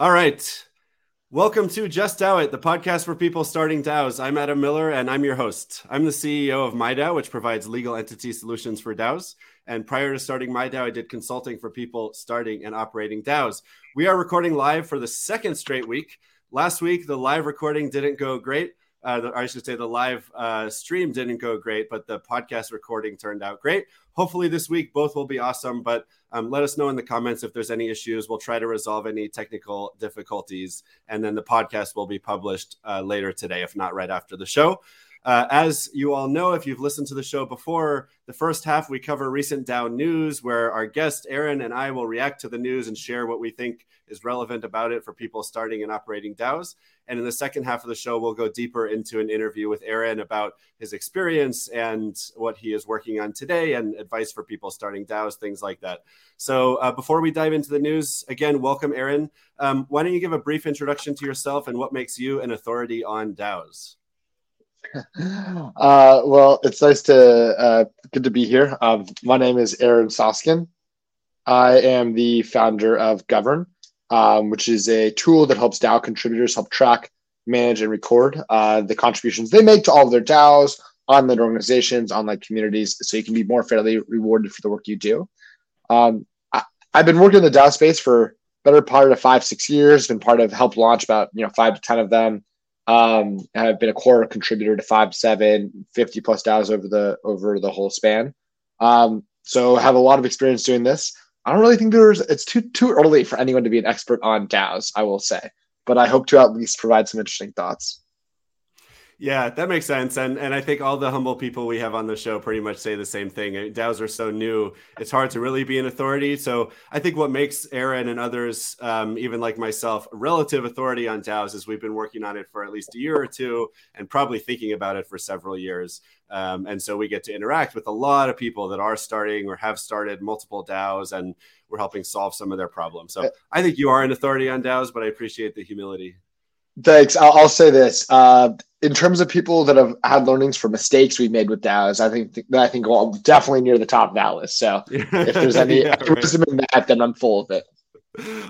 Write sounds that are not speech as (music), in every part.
All right. Welcome to Just DAO It, the podcast for people starting DAOs. I'm Adam Miller and I'm your host. I'm the CEO of MIDAO, which provides legal entity solutions for DAOs. And prior to starting MIDAO, I did consulting for people starting and operating DAOs. We are recording live for the second straight week. Last week, the live recording didn't go great. Uh, I should say the live uh, stream didn't go great, but the podcast recording turned out great. Hopefully, this week both will be awesome. But um, let us know in the comments if there's any issues. We'll try to resolve any technical difficulties, and then the podcast will be published uh, later today, if not right after the show. Uh, as you all know, if you've listened to the show before, the first half we cover recent DAO news, where our guest Aaron and I will react to the news and share what we think is relevant about it for people starting and operating DAOs. And in the second half of the show, we'll go deeper into an interview with Aaron about his experience and what he is working on today and advice for people starting DAOs, things like that. So uh, before we dive into the news, again, welcome, Aaron. Um, why don't you give a brief introduction to yourself and what makes you an authority on DAOs? (laughs) Uh, well, it's nice to uh, good to be here. Um, my name is Aaron Soskin. I am the founder of Govrn, um, which is a tool that helps DAO contributors help track, manage, and record uh, the contributions they make to all of their DAOs, online organizations, online communities, so you can be more fairly rewarded for the work you do. Um, I, have been working in the DAO space for better part of five, six years. Been part of helped launch about you know five to ten of them. Um, I've been a core contributor to five, seven, 50 plus DAOs over the over the whole span. Um, so have a lot of experience doing this. I don't really think there's it's too too early for anyone to be an expert on DAOs, I will say. But I hope to at least provide some interesting thoughts. Yeah, that makes sense. And and I think all the humble people we have on the show pretty much say the same thing. DAOs are so new, it's hard to really be an authority. So I think what makes Aaron and others, um, even like myself, relative authority on DAOs is we've been working on it for at least a year or two and probably thinking about it for several years. Um, and so we get to interact with a lot of people that are starting or have started multiple DAOs and we're helping solve some of their problems. So I think you are an authority on DAOs, but I appreciate the humility. Thanks. I'll, I'll say this: uh, in terms of people that have had learnings from mistakes we've made with DAOs, I think that I think well, definitely near the top of that list. So (laughs) if there's any yeah, wisdom right. in that, then I'm full of it.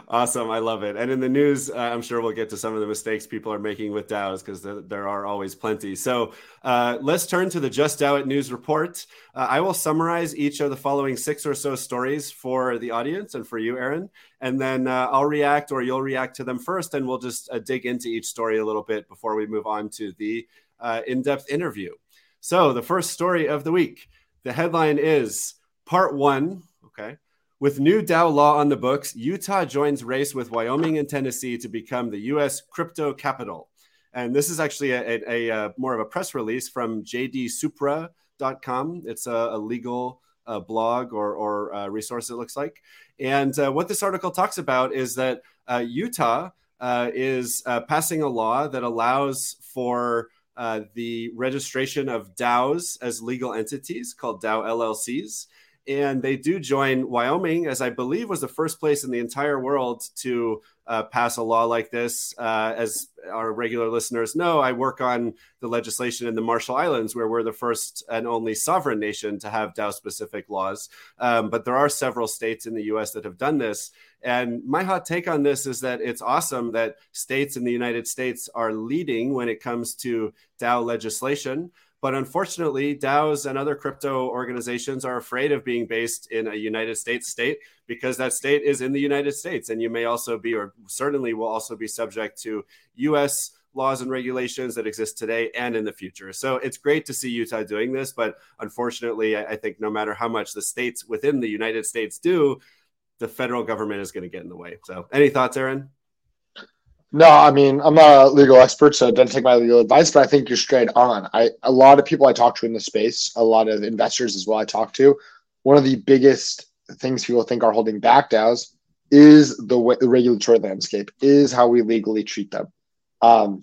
Awesome. I love it. And in the news, uh, I'm sure we'll get to some of the mistakes people are making with DAOs because there, there, are always plenty. So uh, let's turn to the Just DAO It news report. Uh, I will summarize each of the following six or so stories for the audience and for you, Aaron. And then uh, I'll react or you'll react to them first. And we'll just uh, dig into each story a little bit before we move on to the uh, in depth interview. So the first story of the week the headline is Part One. Okay. With new DAO law on the books, Utah joins race with Wyoming and Tennessee to become the U.S. crypto capital. And this is actually a, a, a, a more of a press release from jdsupra.com. It's a, a legal uh, blog or, or uh, resource, it looks like. And uh, what this article talks about is that uh, Utah uh, is uh, passing a law that allows for the registration of DAOs as legal entities called DAO LLCs and they do join Wyoming, as I believe was the first place in the entire world to uh, pass a law like this. Uh, as our regular listeners know, I work on the legislation in the Marshall Islands, where we're the first and only sovereign nation to have DAO specific laws. Um, but there are several states in the US that have done this. And my hot take on this is that it's awesome that states in the United States are leading when it comes to DAO legislation. But unfortunately, DAOs and other crypto organizations are afraid of being based in a United States state because that state is in the United States. And you may also be, or certainly will also be subject to US laws and regulations that exist today and in the future. So it's great to see Utah doing this. But unfortunately, I think no matter how much the states within the United States do, the federal government is going to get in the way. So, any thoughts, Aaron? No, I mean I'm not a legal expert, so don't take my legal advice. But I think you're straight on. I a lot of people I talk to in the space, a lot of investors as well. I talk to. One of the biggest things people think are holding back DAOs is the, way, the regulatory landscape, is how we legally treat them. Um,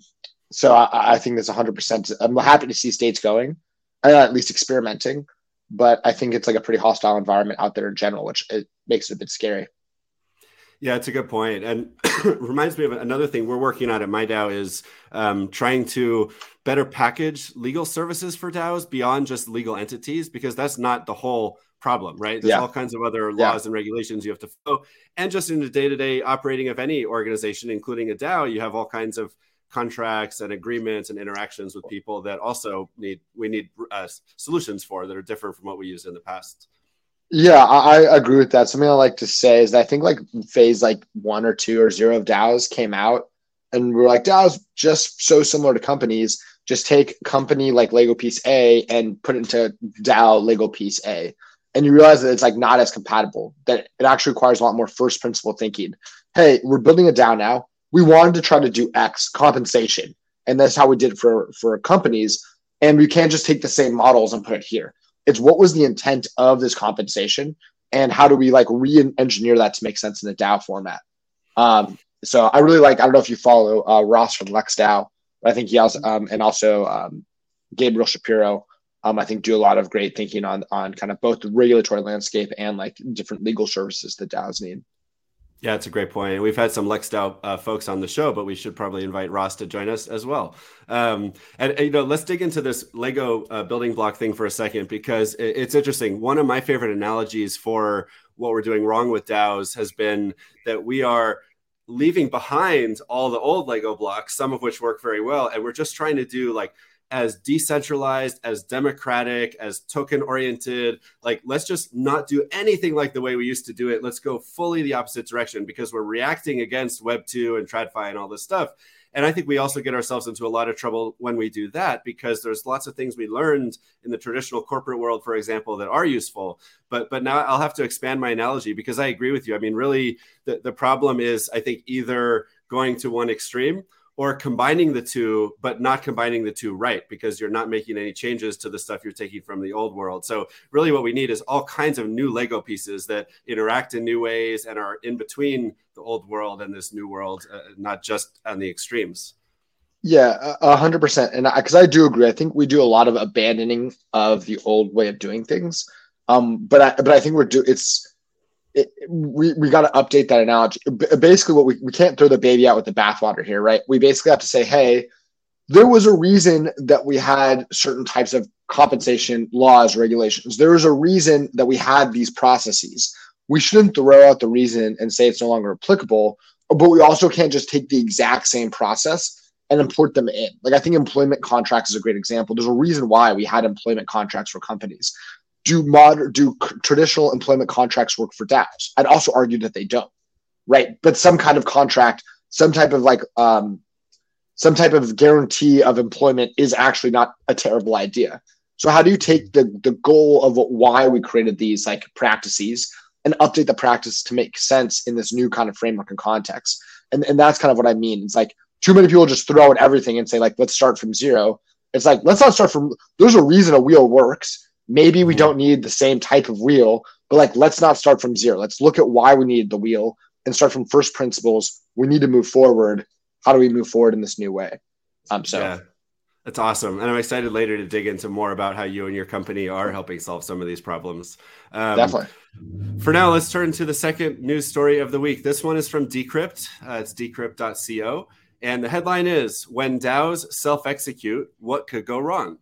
so I, I think that's 100. percent I'm happy to see states going, and at least experimenting. But I think it's like a pretty hostile environment out there in general, which it makes it a bit scary. Yeah, it's a good point, and (coughs) reminds me of another thing we're working on at MIDAO is um, trying to better package legal services for DAOs beyond just legal entities, because that's not the whole problem, right? There's yeah. all kinds of other laws yeah. and regulations you have to follow. And just in the day to day operating of any organization, including a DAO, you have all kinds of contracts and agreements and interactions with people that also need we need uh, solutions for that are different from what we used in the past. Yeah, I, I, agree with that. Something I like to say is that I think like phase like one or two or zero of DAOs came out, and we are like DAOs just so similar to companies. Just take company like Lego piece A and put it into DAO Lego piece A, and you realize that it's like not as compatible. That it actually requires a lot more first principle thinking. Hey, we're building a DAO now. We wanted to try to do X compensation, and that's how we did for for companies. And we can't just take the same models and put it here it's what was the intent of this compensation and how do we like re-engineer that to make sense in the DAO format. Um, so I really like. I don't know if you follow uh, Ross from LexDAO, but I think he also um, and also um, Gabriel Shapiro. Um, I think do a lot of great thinking on on kind of both the regulatory landscape and like different legal services that DAOs need. Yeah, it's a great point. We've had some LexDAO uh, folks on the show, but we should probably invite Ross to join us as well. Um, and, and, you know, let's dig into this Lego uh, building block thing for a second because it, it's interesting. One of my favorite analogies for what we're doing wrong with DAOs has been that we are leaving behind all the old Lego blocks, some of which work very well, and we're just trying to do like as decentralized, as democratic, as token oriented. Like, let's just not do anything like the way we used to do it. Let's go fully the opposite direction because we're reacting against Web 2 and TradFi and all this stuff. And I think we also get ourselves into a lot of trouble when we do that because there's lots of things we learned in the traditional corporate world, for example, that are useful. But but now I'll have to expand my analogy because I agree with you. I mean, really, the, the problem is I think either going to one extreme or combining the two, but not combining the two right because you're not making any changes to the stuff you're taking from the old world. So, really, what we need is all kinds of new Lego pieces that interact in new ways and are in between the old world and this new world, uh, not just on the extremes. Yeah, a hundred percent. And because I, I, do agree, I think we do a lot of abandoning of the old way of doing things. Um, but I, but I think we're do it's it, we, we got to update that analogy. Basically, what we, we can't throw the baby out with the bathwater here, right? We basically have to say, hey, there was a reason that we had certain types of compensation laws, regulations. There was a reason that we had these processes. We shouldn't throw out the reason and say it's no longer applicable, but we also can't just take the exact same process and import them in. Like I think employment contracts is a great example. There's a reason why we had employment contracts for companies do modern do traditional employment contracts work for DAOs? I'd also argue that they don't, right? But some kind of contract, some type of like um, some type of guarantee of employment is actually not a terrible idea. So how do you take the the goal of why we created these like practices and update the practice to make sense in this new kind of framework and context? And and that's kind of what I mean. It's like too many people just throw out everything and say like let's start from zero. It's like let's not start from. There's a reason a wheel works Maybe we mm-hmm. don't need the same type of wheel, but like let's not start from zero. Let's look at why we need the wheel and start from first principles. We need to move forward. How do we move forward in this new way? Um, so yeah. That's awesome. And I'm excited later to dig into more about how you and your company are helping solve some of these problems. Um, Definitely. For now, let's turn to the second news story of the week. This one is from Decrypt. Uh, it's decrypt.co. And the headline is When DAOs self execute, what could go wrong?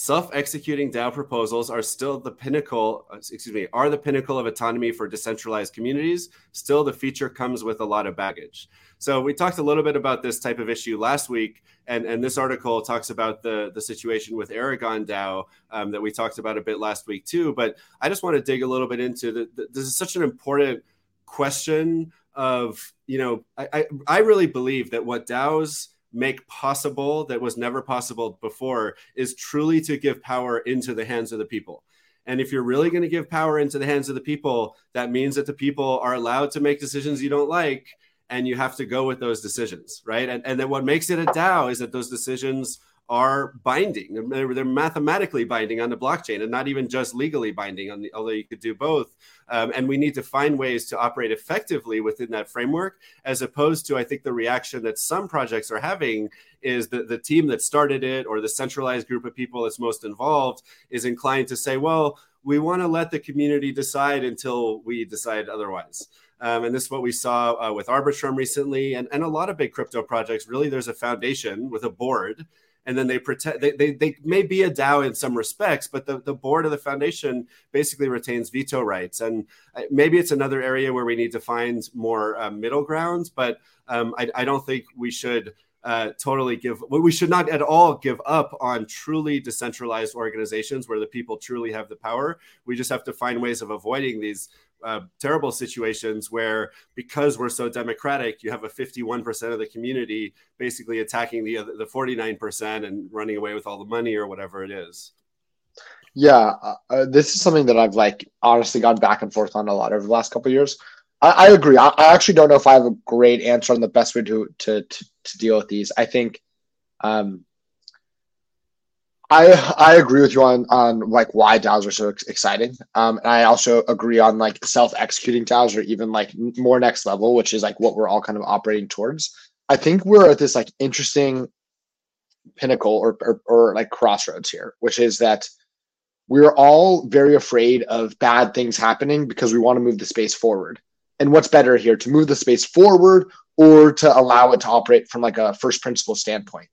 Self-executing DAO proposals are still the pinnacle, uh, excuse me, are the pinnacle of autonomy for decentralized communities. Still, the feature comes with a lot of baggage. So we talked a little bit about this type of issue last week, and, and this article talks about the, the situation with Aragon DAO um, that we talked about a bit last week too. But I just want to dig a little bit into the, the, this is such an important question of, you know, I, I, I really believe that what DAOs – make possible that was never possible before is truly to give power into the hands of the people. And if you're really going to give power into the hands of the people, that means that the people are allowed to make decisions you don't like and you have to go with those decisions, right? And, and then what makes it a DAO is that those decisions are binding. They're, they're, mathematically binding on the blockchain and not even just legally binding on the, although you could do both. Um, and we need to find ways to operate effectively within that framework, as opposed to, I think, the reaction that some projects are having is that the team that started it or the centralized group of people that's most involved is inclined to say, well, we want to let the community decide until we decide otherwise. Um, and this is what we saw uh, with Arbitrum recently and, and a lot of big crypto projects. Really, there's a foundation with a board and then they pretend they, they, they may be a DAO in some respects, but the, the board of the foundation basically retains veto rights. And uh, maybe it's another area where we need to find more uh, middle grounds but um, I, I don't think we should uh, totally give we should not at all give up on truly decentralized organizations where the people truly have the power we just have to find ways of avoiding these uh, terrible situations where because we're so democratic you have a 51% of the community basically attacking the the 49% and running away with all the money or whatever it is yeah uh, uh this is something that i've like honestly gone back and forth on a lot over the last couple years I, I agree. I, I, actually don't know if I have a great answer on the best way to to to, to deal with these. I think, um, I I agree with you on on like why DAOs are so ex- exciting. Um, and I also agree on like self executing DAOs or even like more next level, which is like what we're all kind of operating towards. I think we're at this like interesting pinnacle or, or, or like crossroads here, which is that we're all very afraid of bad things happening because we want to move the space forward and what's better here to move the space forward or to allow it to operate from like a first principle standpoint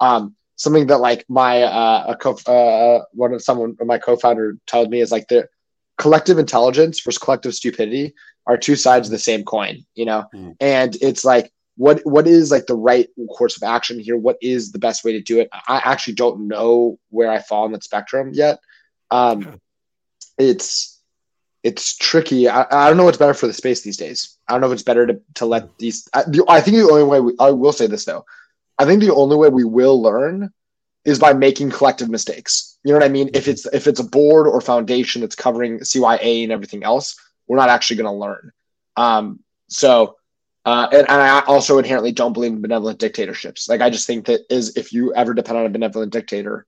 um, something that like my uh, a co- uh, one of someone my co-founder told me is like the collective intelligence versus collective stupidity are two sides of the same coin you know mm. and it's like what what is like the right course of action here what is the best way to do it i actually don't know where i fall on that spectrum yet um, it's it's tricky. I, I don't know what's better for the space these days. I don't know if it's better to, to let these. I, the, I think the only way we, I will say this though, I think the only way we will learn is by making collective mistakes. You know what I mean? If it's if it's a board or foundation that's covering CYA and everything else, we're not actually going to learn. Um, so, uh, and, and I also inherently don't believe in benevolent dictatorships. Like I just think that is if you ever depend on a benevolent dictator,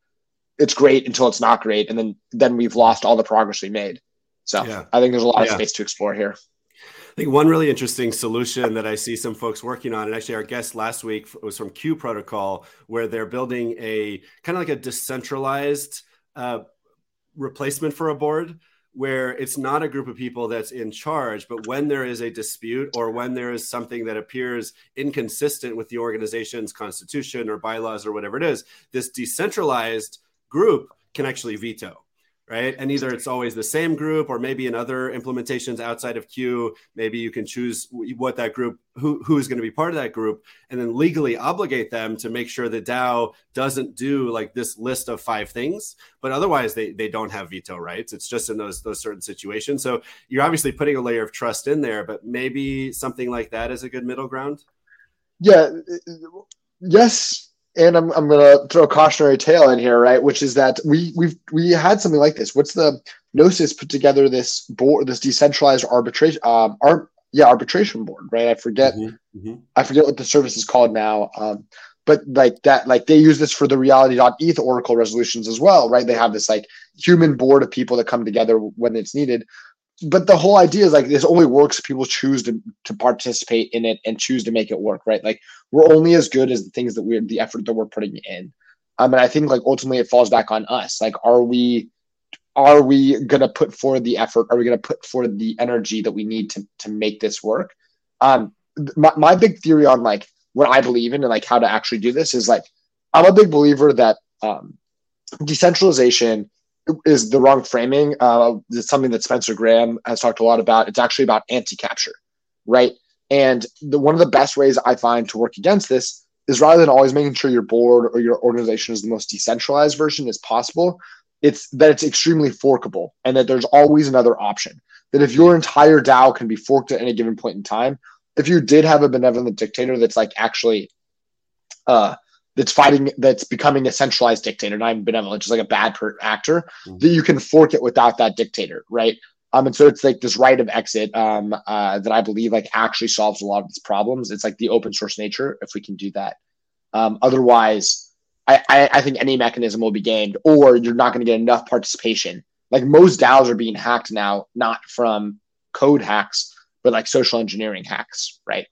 it's great until it's not great, and then then we've lost all the progress we made. So yeah. I think there's a lot of yeah. space to explore here. I think one really interesting solution that I see some folks working on, and actually our guest last week was from Q Protocol, where they're building a kind of like a decentralized uh, replacement for a board where it's not a group of people that's in charge, but when there is a dispute or when there is something that appears inconsistent with the organization's constitution or bylaws or whatever it is, this decentralized group can actually veto right? And either it's always the same group, or maybe in other implementations outside of Q, maybe you can choose what that group, who who is going to be part of that group, and then legally obligate them to make sure the DAO doesn't do like this list of five things. But otherwise, they they don't have veto rights. It's just in those those certain situations. So you're obviously putting a layer of trust in there, but maybe something like that is a good middle ground. Yeah. Yes and I'm, I'm gonna throw a cautionary tale in here, right? Which is that we we've we had something like this. What's the Gnosis put together this board, this decentralized arbitration, um, ar- yeah, arbitration board, right? I forget, mm-hmm, mm-hmm. I forget what the service is called now. Um, but like that, like they use this for the reality.eth Oracle resolutions as well, right? They have this like human board of people that come together when it's needed but the whole idea is like this only works if people choose to, to participate in it and choose to make it work right? Like we're only as good as the things that we're the effort that we're putting in. Um, and i think like ultimately it falls back on us. Like are we are we to put forward the effort? Are we to put forward the energy that we need to to make this work? Um my, my big theory on like what i believe in and like how to actually do this is like i'm a big believer that um decentralization is the wrong framing. Uh, it's something that Spencer Graham has talked a lot about. It's actually about anti-capture, right? And the, one of the best ways I find to work against this is rather than always making sure your board or your organization is the most decentralized version as possible, it's that it's extremely forkable and that there's always another option. That if your entire DAO can be forked at any given point in time, if you did have a benevolent dictator that's like actually uh, that's fighting that's becoming a centralized dictator, not even benevolent, just like a bad per- actor, mm-hmm. that you can fork it without that dictator, right? Um, and so it's like this right of exit um, uh, that I believe like actually solves a lot of these problems. It's like the open source nature if we can do that. Um, otherwise, I, I, I think any mechanism will be gamed, or you're not going to get enough participation. Like most DAOs are being hacked now, not from code hacks, but like social engineering hacks, right?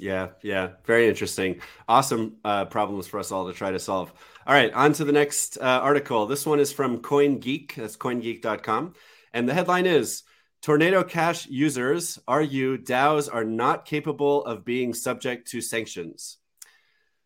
Yeah, yeah, very interesting. Awesome uh, problems for us all to try to solve. All right, on to the next uh, article. This one is from CoinGeek. That's coingeek.com. And the headline is Tornado Cash users argue DAOs are not capable of being subject to sanctions.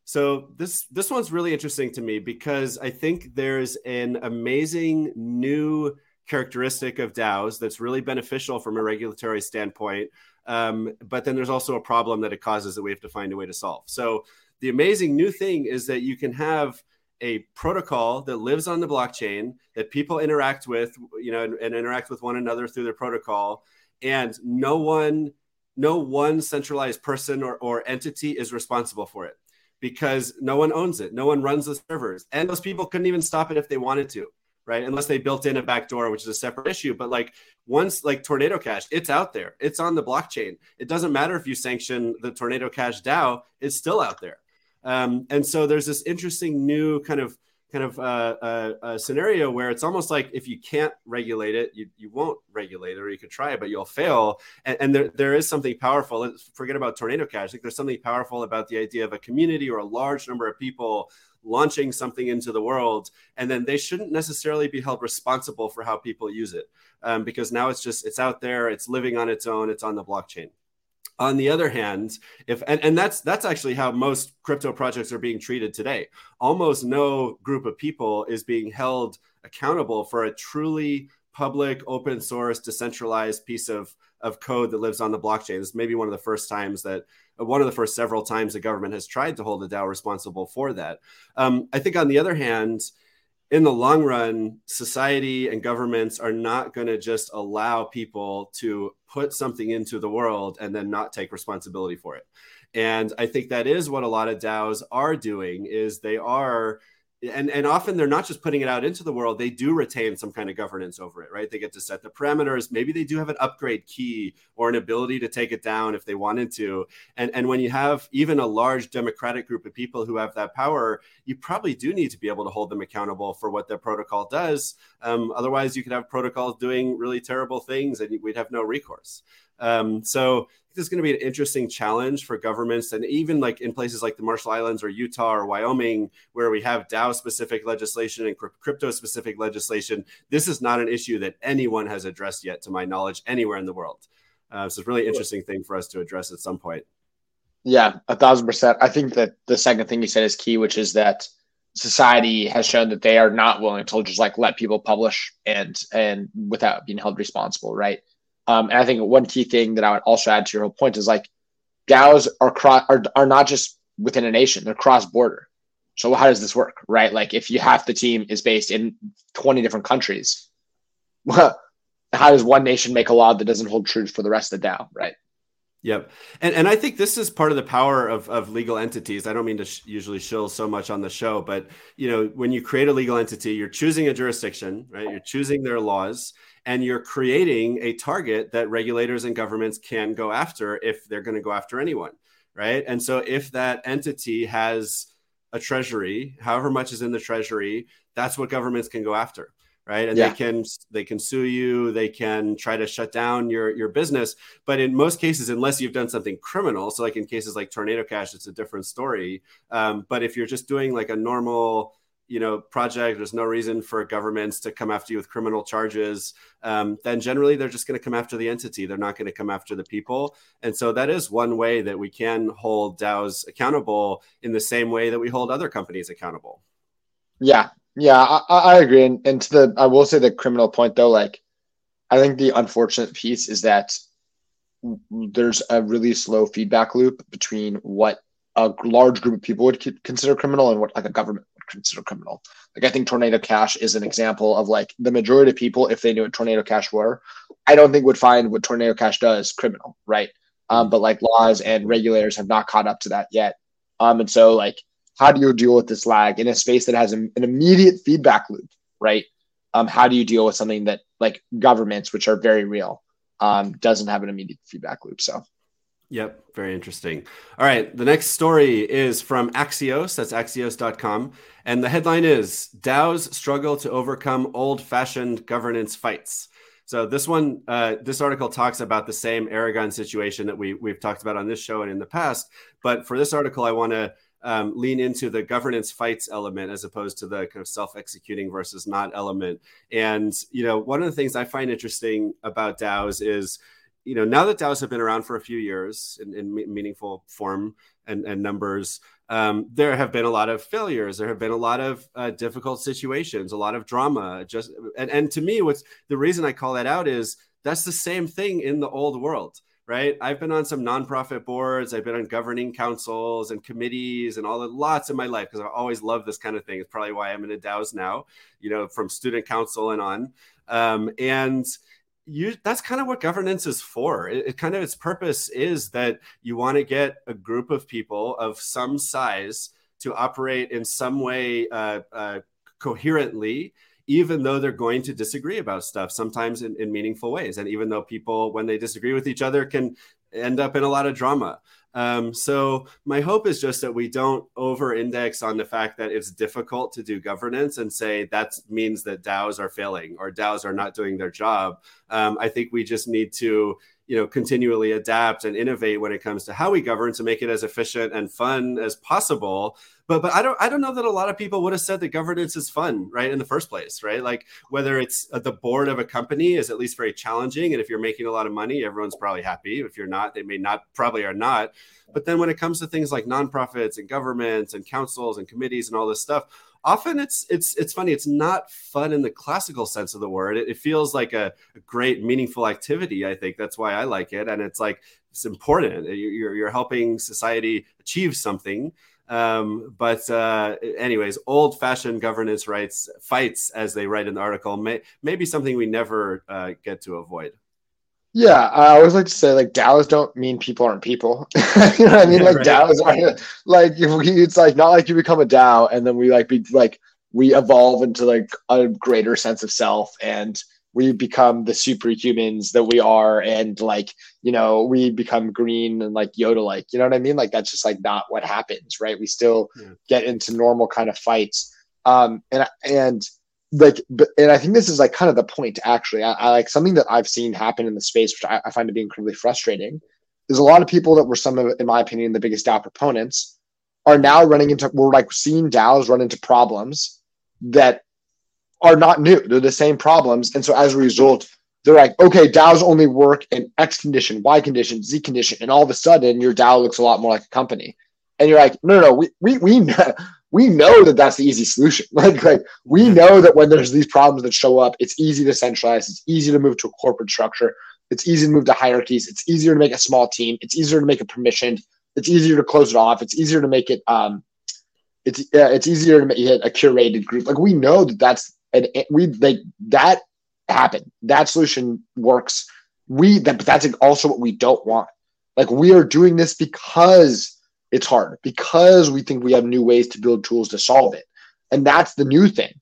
So this this one's really interesting to me because I think there's an amazing new characteristic of DAOs that's really beneficial from a regulatory standpoint. Um, but then there's also a problem that it causes that we have to find a way to solve. So the amazing new thing is that you can have a protocol that lives on the blockchain that people interact with, you know, and, and interact with one another through their protocol, and no one, no one centralized person or, or entity is responsible for it because no one owns it, no one runs the servers, and those people couldn't even stop it if they wanted to right? Unless they built in a backdoor, which is a separate issue. But like once like Tornado Cash, it's out there. It's on the blockchain. It doesn't matter if you sanction the Tornado Cash DAO, it's still out there. Um, and so there's this interesting new kind of kind of uh, uh, uh, scenario where it's almost like if you can't regulate it, you, you won't regulate it, or you could try it, but you'll fail. And, and there, there is something powerful. Let's forget about Tornado Cash. Think there's something powerful about the idea of a community or a large number of people launching something into the world and then they shouldn't necessarily be held responsible for how people use it um, because now it's just it's out there it's living on its own it's on the blockchain. On the other hand if and, and that's that's actually how most crypto projects are being treated today. Almost no group of people is being held accountable for a truly public open source decentralized piece of of code that lives on the blockchain. This may be one of the first times that one of the first several times the government has tried to hold the DAO responsible for that. Um, I think, on the other hand, in the long run, society and governments are not going to just allow people to put something into the world and then not take responsibility for it. And I think that is what a lot of DAOs are doing is they are and and often they're not just putting it out into the world they do retain some kind of governance over it right? They get to set the parameters. Maybe they do have an upgrade key or an ability to take it down if they wanted to. And and when you have even a large democratic group of people who have that power you probably do need to be able to hold them accountable for what their protocol does. Um, otherwise you could have protocols doing really terrible things and we'd have no recourse um, so this is going to be an interesting challenge for governments and even like in places like the Marshall Islands or Utah or Wyoming, where we have DAO specific legislation and crypto specific legislation. This is not an issue that anyone has addressed yet, to my knowledge, anywhere in the world. Uh, so it's a really interesting thing for us to address at some point. Yeah, a thousand percent. I think that the second thing you said is key, which is that society has shown that they are not willing to just like let people publish and and without being held responsible, right? Um, and I think one key thing that I would also add to your whole point is like DAOs are, cross, are are not just within a nation; they're cross border. So how does this work, right? Like if you half the team is based in twenty different countries, (laughs) well, how does one nation make a law that doesn't hold true for the rest of the DAO, right? Yep. And, and I think this is part of the power of, of legal entities. I don't mean to sh- usually shill so much on the show, but you know, when you create a legal entity, you're choosing a jurisdiction, right? You're choosing their laws and you're creating a target that regulators and governments can go after if they're going to go after anyone, right? And so if that entity has a treasury, however much is in the treasury, that's what governments can go after right and yeah. they can they can sue you they can try to shut down your your business but in most cases unless you've done something criminal so like in cases like tornado cash it's a different story um, but if you're just doing like a normal you know project there's no reason for governments to come after you with criminal charges um, then generally they're just going to come after the entity. They're not going to come after the people. And so that is one way that we can hold daos accountable in the same way that we hold other companies accountable. Yeah. Yeah, I, I agree. And, and to the, I will say the criminal point though, like, I think the unfortunate piece is that there's a really slow feedback loop between what a large group of people would consider criminal and what like a government consider criminal. Like I think Tornado Cash is an example of like the majority of people, if they knew what Tornado Cash were, I don't think would find what Tornado Cash does criminal, right? Um, but like laws and regulators have not caught up to that yet. Um, and so like how do you deal with this lag in a space that has an, an immediate feedback loop, right? Um, how do you deal with something that like governments, which are very real, um, doesn't have an immediate feedback loop? So, yep, very interesting. All right, the next story is from Axios. That's axios.com. And the headline is DAOs struggle to overcome old fashioned governance fights. So this one, uh, this article talks about the same Aragon situation that we we've talked about on this show and in the past. But for this article, I want to um, lean into the governance fights element as opposed to the kind of self-executing versus not element. And you know, one of the things I find interesting about DAOs is, you know, now that DAOs have been around for a few years in, in meaningful form, and, and numbers, um, there have been a lot of failures. There have been a lot of uh, difficult situations, a lot of drama. Just and, and to me, what's the reason I call that out is that's the same thing in the old world right? I've been on some nonprofit boards, I've been on governing councils and committees and all the lots in my life because I've always loved this kind of thing. It's probably why I'm in a DAOs now, you know, from student council and on. Um, and you that's kind of what governance is for. It, it kind of its purpose is that you want to get a group of people of some size to operate in some way uh, uh, coherently even though they're going to disagree about stuff, sometimes in, in meaningful ways. And even though people, when they disagree with each other, can end up in a lot of drama. Um, so my hope is just that we don't over-index on the fact that it's difficult to do governance and say that means that DAOs are failing or DAOs are not doing their job. Um, I think we just need to you know continually adapt and innovate when it comes to how we govern to make it as efficient and fun as possible. But but i don't i don't know that a lot of people would have said that governance is fun right in the first place right? Like whether it's uh, the board of a company is at least very challenging and if you're making a lot of money everyone's probably happy. If you're not they may not probably are not. But then when it comes to things like nonprofits and governments and councils and committees and all this stuff often it's it's it's funny it's not fun in the classical sense of the word. It, it feels like a, a, great meaningful activity i think. That's why i like it. And it's like it's important. You're, you're helping society achieve something. Um, but uh, anyways old fashioned governance rights fights as they write in the article may, may be something we never uh, get to avoid yeah, I always like to say like DAOs don't mean people aren't people. (laughs) you know what I mean? Yeah, like right. DAOs are (laughs) like if we, it's like not like you become a DAO and then we like be like we evolve into like a greater sense of self and we become the superhumans that we are and like you know we become green and like yoda like you know what i mean like that's just like not what happens right we still yeah. get into normal kind of fights um and and like but and i think this is like kind of the point actually. I, I, like something that i've seen happen in the space which I, I, find to be incredibly frustrating is a lot of people that were some of in my opinion the biggest dao proponents are now running into we're like seeing daos run into problems that are not new. They're the same problems. And so as a result they're like okay daos only work in x condition y condition z condition. And all of a sudden your dao looks a lot more like a company. And you're like no no no we we, we we know that that's the easy solution. (laughs) Like, like we know that when there's these problems that show up, it's easy to centralize. It's easy to move to a corporate structure. It's easy to move to hierarchies. It's easier to make a small team. It's easier to make it permissioned. It's easier to close it off. It's easier to make it. Um, it's uh, it's easier to make it a curated group. Like we know that that's and we like that happened. That solution works. We that but that's also what we don't want. Like we are doing this because it's hard because we think we have new ways to build tools to solve it. And that's the new thing,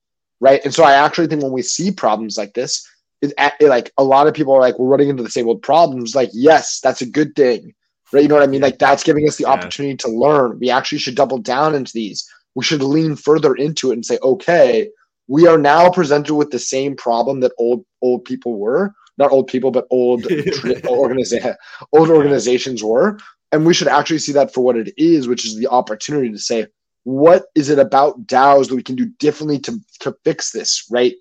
right? And so I actually think when we see problems like this, it, it, like a lot of people are like, we're running into the same old problems. Like, yes, that's a good thing, right? You know what I mean? Like, that's giving us the yeah. opportunity to learn. We actually should double down into these. We should lean further into it and say, okay, we are now presented with the same problem that old old people were not old people, but old (laughs) organiza- old organizations were and we should actually see that for what it is, which is the opportunity to say, what is it about DAOs that we can do differently to, to fix this, right?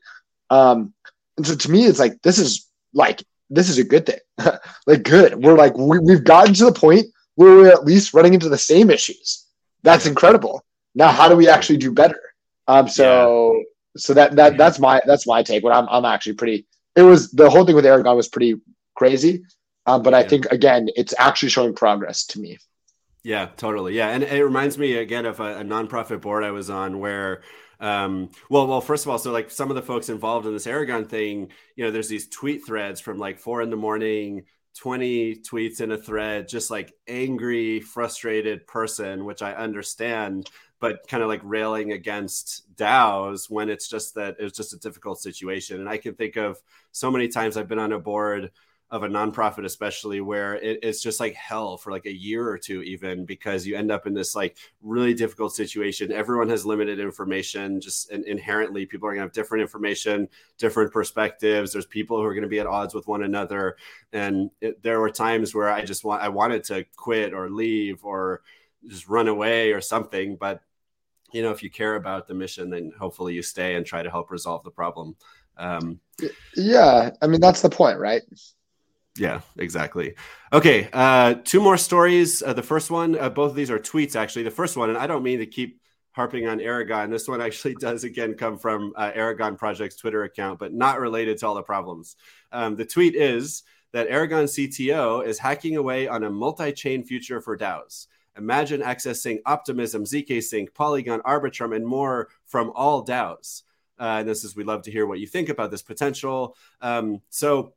Um, and so to me, it's like this is like this is a good thing, (laughs) like good. We're like we, we've gotten to the point where we're at least running into the same issues. That's incredible. Now, how do we actually do better? Um, so yeah. so that that that's my that's my take. What I'm I'm actually pretty. It was the whole thing with Aragon was pretty crazy. Um, but I think again, it's actually showing progress to me. Yeah, totally. Yeah, and it reminds me again of a, a nonprofit board I was on where um, well, well, first of all, so like some of the folks involved in this Aragon thing, you know, there's these tweet threads from like four in the morning, 20 tweets in a thread, just like angry, frustrated person, which I understand, but kind of like railing against DAOs when it's just that it's just a difficult situation. And I can think of so many times I've been on a board of a nonprofit especially where it, it's just like hell for like a year or two even because you end up in this like really difficult situation. Everyone has limited information just inherently people are going to have different information different perspectives. There's people who are going to be at odds with one another. And it, there were times where i just want i wanted to quit or leave or just run away or something. But you know if you care about the mission then hopefully you stay and try to help resolve the problem. Um, yeah i mean that's the point right Yeah, exactly. Okay, uh, two more stories. Uh, the first one, uh, both of these are tweets actually. The first one, and I don't mean to keep harping on Aragon. This one actually (laughs) does again come from uh, Aragon Project's Twitter account, but not related to all the problems. Um, the tweet is that Aragon CTO is hacking away on a multi-chain future for DAOs. Imagine accessing Optimism, zkSync, Polygon, Arbitrum, and more from all DAOs. Uh, and this is, we'd love to hear what you think about this potential. Um, so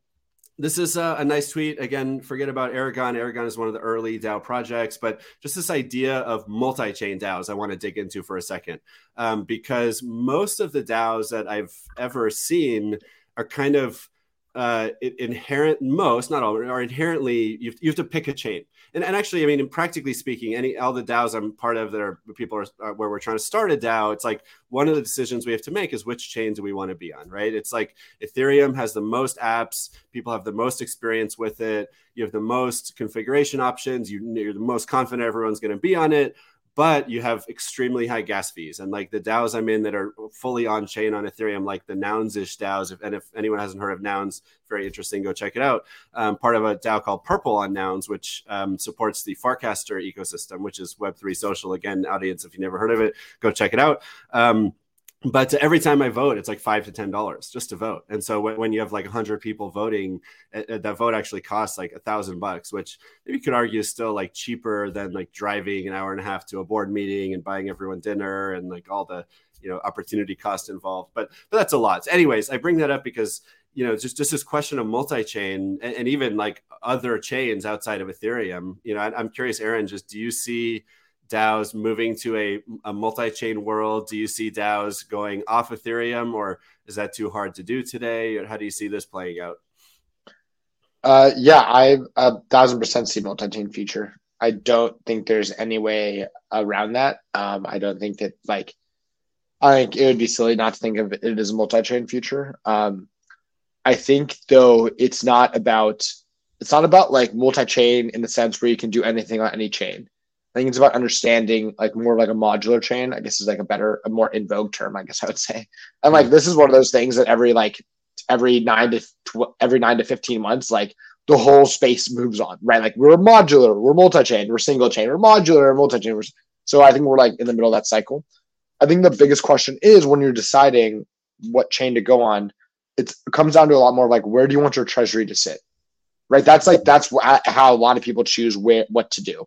this is a, a, nice tweet. Again, forget about Aragon. Aragon is one of the early DAO projects, but just this idea of multi chain DAOs, I want to dig into for a second. Um, because most of the DAOs that I've ever seen are kind of uh, inherent, most, not all, are inherently, you have, you have to pick a chain and, and actually, I mean, practically speaking, any all the DAOs I'm part of that are people are, are, where we're trying to start a DAO. It's like one of the decisions we have to make is which chain do we want to be on, right? It's like Ethereum has the most apps, people have the most experience with it, you have the most configuration options, you, you're the most confident everyone's going to be on it but you have extremely high gas fees. And like the DAOs I'm in that are fully on chain on Ethereum, like the Nouns-ish DAOs. If, and if anyone hasn't heard of Nouns, very interesting, go check it out. Um, part of a DAO called Purple on Nouns, which um, supports the Farcaster ecosystem, which is Web3 social. Again, audience, if you never heard of it, go check it out. Um, but every time I vote, it's like five to ten dollars just to vote. And so when, when you have like a hundred people voting, uh, that vote actually costs like a thousand bucks, which you could argue is still like cheaper than like driving an hour and a half to a board meeting and buying everyone dinner and like all the you know opportunity cost involved. But but that's a lot. So anyways, I bring that up because you know just just this question of multi-chain and, and even like other chains outside of Ethereum. You know, I, I'm curious, Aaron, just do you see DAOs moving to a, a multi-chain world? Do you see DAOs going off Ethereum, or is that too hard to do today? Or how do you see this playing out? Uh, yeah, I a thousand percent see multi-chain future. I don't think there's any way around that. Um, I don't think that like I think it would be silly not to think of it as a multi-chain future. Um, I think though it's not about it's not about like multi-chain in the sense where you can do anything on any chain. I think it's about understanding like more like a modular chain. I guess is like a better, a more in vogue term. I guess I would say. And like this is one of those things that every like every nine to tw- every nine to fifteen months, like the whole space moves on, right? Like we're modular, we're multi-chain, we're single chain, we're modular, we're multi-chain. So I think we're like in the middle of that cycle. I think the biggest question is when you're deciding what chain to go on, it comes down to a lot more like where do you want your treasury to sit, right? That's like that's how a lot of people choose where what to do.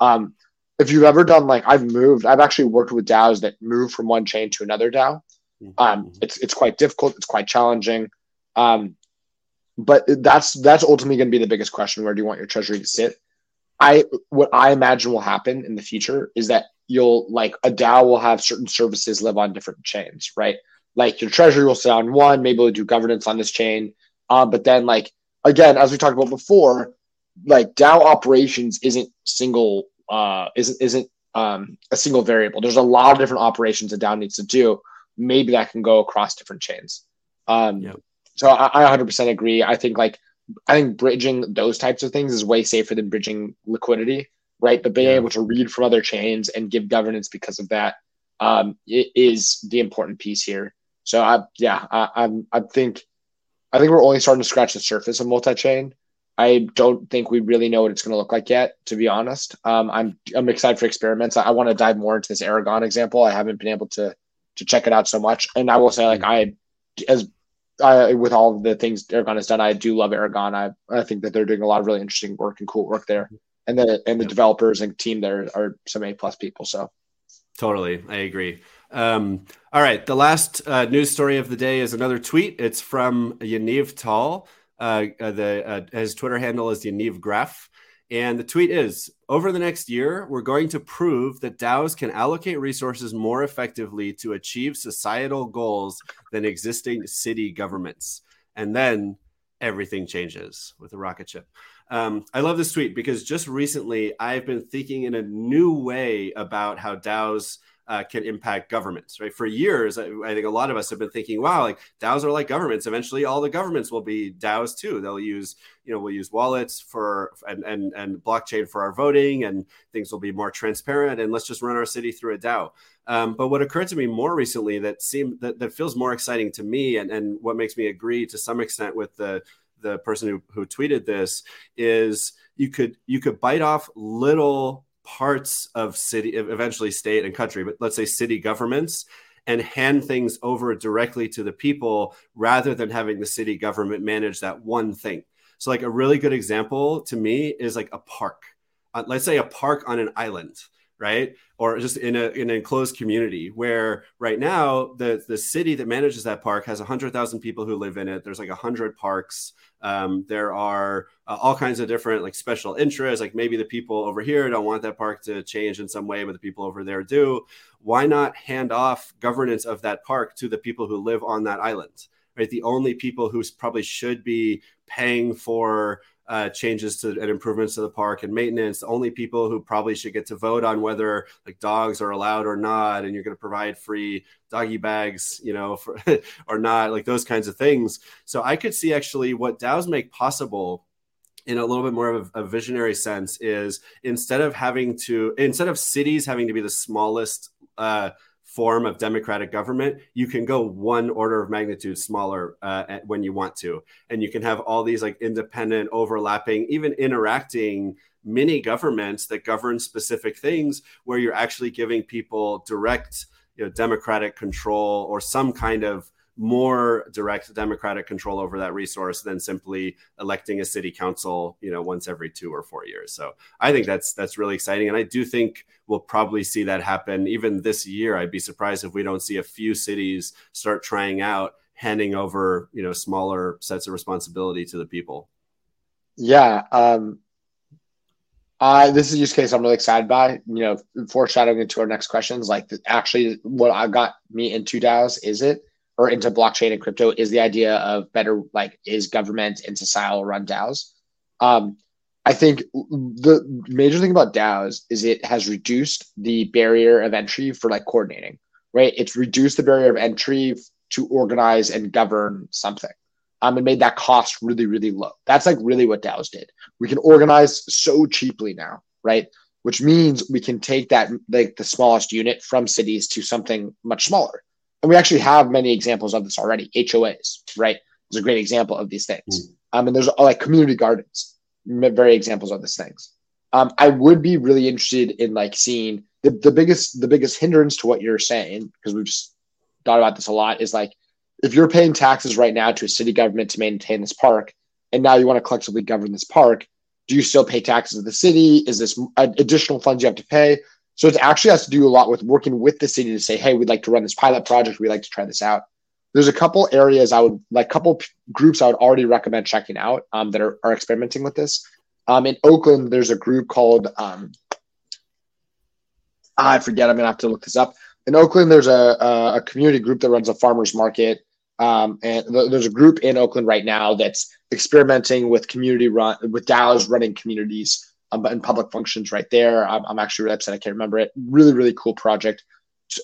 Um, if you've ever done like I've moved, I've actually worked with DAOs that move from one chain to another DAO. Mm-hmm. Um, it's it's quite difficult. It's quite challenging. Um, but that's that's ultimately going to be the biggest question. Where do you want your treasury to sit? I what I imagine will happen in the future is that you'll like a DAO will have certain services live on different chains, right? Like your treasury will sit on one, maybe we'll do governance on this chain. Um, but then like again, as we talked about before, like DAO operations isn't single uh, isn't isn't um, a single variable. There's a lot of different operations that DAO needs to do. Maybe that can go across different chains. Um, yep. So I, I 100% agree. I think like I think bridging those types of things is way safer than bridging liquidity, right? But being yeah. able to read from other chains and give governance because of that um, is the important piece here. So I, yeah, I, I'm, I think, I think we're only starting to scratch the surface of multi-chain. I don't think we really know what it's going to look like yet, to be honest. Um, I'm I'm excited for experiments. I, I want to dive more into this Aragon example. I haven't been able to to check it out so much, and I will say, like I, as I, with all the things Aragon has done, I do love Aragon. I I think that they're doing a lot of really interesting work and cool work there, and the and the developers and team there are some A plus people. So totally, I agree. Um, all right, the last uh, news story of the day is another tweet. It's from Yaniv Tal. Uh, uh, the uh, his Twitter handle is Yaniv Graph. And the tweet is Over the next year, we're going to prove that DAOs can allocate resources more effectively to achieve societal goals than existing city governments. And then everything changes with a rocket ship. Um, I love this tweet because just recently I've been thinking in a new way about how DAOs uh, can impact governments, right? For years, I, I, think a lot of us have been thinking, wow, like DAOs are like governments. Eventually, all the governments will be DAOs too. They'll use, you know, we'll use wallets for and and and blockchain for our voting, and things will be more transparent. And let's just run our city through a DAO. Um, but what occurred to me more recently that seemed that, that feels more exciting to me, and and what makes me agree to some extent with the the person who, who tweeted this is you could you could bite off little parts of city eventually state and country but let's say city governments and hand things over directly to the people rather than having the city government manage that one thing. So like a really good example to me is like a park. Uh, let's say a park on an island right? Or just in, a, in an enclosed community where right now the, the city that manages that park has 100,000 people who live in it. There's like 100 parks. Um, there are uh, all kinds of different like special interests. Like maybe the people over here don't want that park to change in some way, but the people over there do. Why not hand off governance of that park to the people who live on that island? Right, the only people who probably should be paying for uh, changes to and improvements to the park and maintenance. The only people who probably should get to vote on whether like dogs are allowed or not, and you're going to provide free doggy bags, you know, for, (laughs) or not, like those kinds of things. So I could see actually what DAOs make possible in a little bit more of a, a visionary sense is instead of having to instead of cities having to be the smallest uh, form of democratic government, you can go one order of magnitude smaller uh, when you want to. And you can have all these like independent, overlapping, even interacting mini governments that govern specific things where you're actually giving people direct you know, democratic control or some kind of more direct democratic control over that resource than simply electing a city council you know once every two or four years. So i think that's that's really exciting. And i do think we'll probably see that happen even this year. I'd be surprised if we don't see a few cities start trying out handing over you know smaller sets of responsibility to the people. Yeah um uh, this is a use case I'm really excited by. You know, foreshadowing into our next questions, like actually what I got me into DAOs is it or into blockchain and crypto is the idea of better like is government and societal run DAOs. Um, I think the major thing about DAOs is it has reduced the barrier of entry for like coordinating, right? It's reduced the barrier of entry to organize and govern something. Um, and made that cost really, really low. That's like really what DAOs did. We can organize so cheaply now, right? Which means we can take that like the smallest unit from cities to something much smaller and we actually have many examples of this already. HOAs, right, is a great example of these things. Mm. Um, and there's like community gardens, very examples of these things. Um, I would be really interested in like seeing the, the biggest the biggest hindrance to what you're saying because we've just thought about this a lot is like if you're paying taxes right now to a city government to maintain this park and now you want to collectively govern this park do you still pay taxes to the city is this additional funds you have to pay so it actually has to do a lot with working with the city to say, hey, we'd like to run this pilot project. We'd like to try this out. There's a couple areas I would like, couple groups I would already recommend checking out um, that are, are experimenting with this. Um, in Oakland, there's a group called, um, I forget, I'm going to have to look this up. In Oakland, there's a, a, a community group that runs a farmer's market. Um, and th- there's a group in Oakland right now that's experimenting with community run, with DAOs running communities um, in public functions right there. I'm, I'm, actually really upset I can't remember it. Really, really cool project.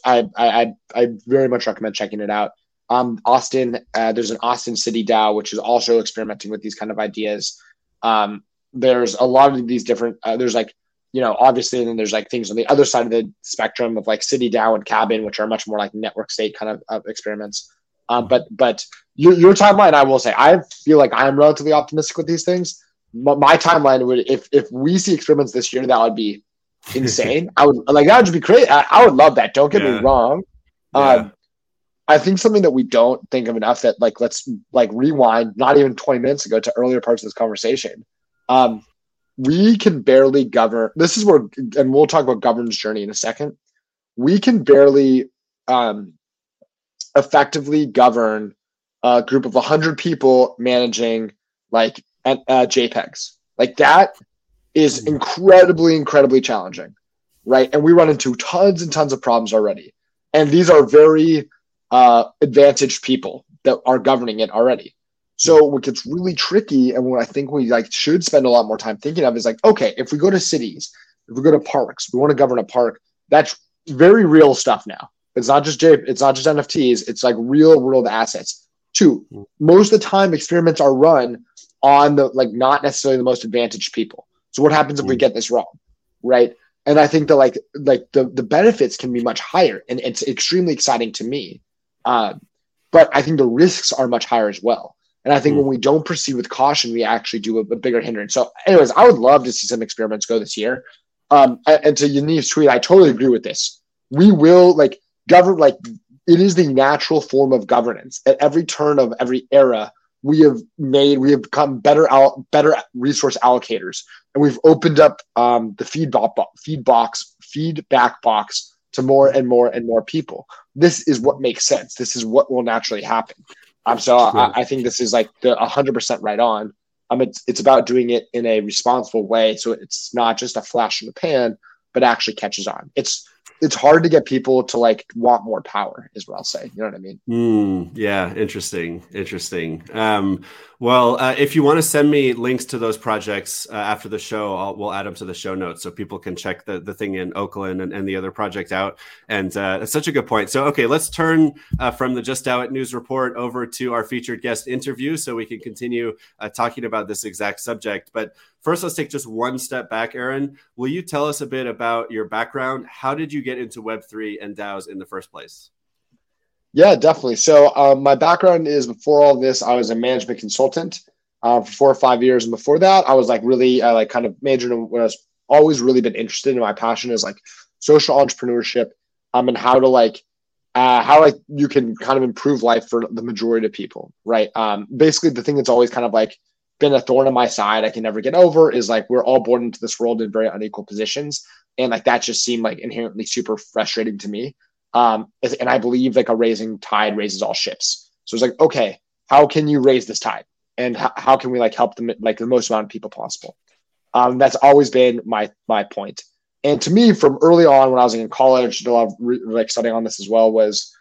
I I I very much recommend checking it out. Um, Austin, uh, there's an Austin City DAO which is also experimenting with these kind of ideas. Um, there's a lot of these different. Uh, there's like you know obviously, and then there's like things on the other side of the spectrum of like City DAO and Cabin, which are much more like network state kind of, experiments. Um, but but your, your timeline, I will say, I feel like I'm relatively optimistic with these things my timeline would if if we see experiments this year, that would be insane. I would like that would be great. I, I would love that. Don't get yeah. me wrong. Yeah. Um, I think something that we don't think of enough that like let's like rewind not even 20 minutes ago to earlier parts of this conversation. Um, we can barely govern. This is where, and we'll talk about governance journey in a second. We can barely um, effectively govern a group of 100 people managing like and uh, JPEGs. Like that is incredibly, incredibly challenging, right? And we run into tons and tons of problems already. And these are very uh, advantaged people that are governing it already. So what gets really tricky, and what I think we like should spend a lot more time thinking of is like, okay, if we go to cities, if we go to parks, we want to govern a park. That's very real stuff now. It's not just J, it's not just NFTs. It's like real world assets. Two, mm-hmm. most of the time experiments are run on the like not necessarily the most advantaged people. So what happens if we mm. get this wrong, right? And I think that like like the the benefits can be much higher, and it's extremely exciting to me. Uh, but I think the risks are much higher as well. And I think mm. when we don't proceed with caution, we actually do a, a, bigger hindrance. So, anyways, I would love to see some experiments go this year. Um, and to Yaniv's tweet, I totally agree with this. We will like govern like it is the natural form of governance. At every turn of every era, we have made we have become better out better resource allocators, and we've opened up um, the feedback feed box feedback box to more and more and more people. This is what makes sense. This is what will naturally happen. Um, so I, I, think this is like the 100% right on. Um, it's, it's about doing it in a responsible way. So it's not just a flash in the pan, but actually catches on. It's it's hard to get people to like want more power is what i'll say. You know what i mean? Mm, yeah. Interesting. Interesting. Um, well uh, if you want to send me links to those projects uh, after the show I'll, we'll add them to the show notes so people can check the, the thing in oakland and, and the other project out. And uh, such a good point. So okay let's turn uh, from the Just DAO news report over to our featured guest interview so we can continue uh, talking about this exact subject. But First, let's take just one step back, Aaron. Will you tell us a bit about your background? How did you get into Web3 and DAOs in the first place? Yeah, definitely. So, um, my background is before all this, I was a management consultant uh, for four or five years. And before that, I was like really, uh, like kind of majored in what I was always really been interested in. My passion is like social entrepreneurship um, and how to like, uh, how like you can kind of improve life for the majority of people, right? Um, basically, the thing that's always kind of like been a thorn in my side I can never get over is like we're all born into this world in very unequal positions. And like that just seemed like inherently super frustrating to me. Um, and I believe like a raising tide raises all ships. So it's like, okay, how can you raise this tide? And how, how can we like help them like the most amount of people possible? Um, that's always been my my point. And to me, from early on when I was in college, a lot of like studying on this as well was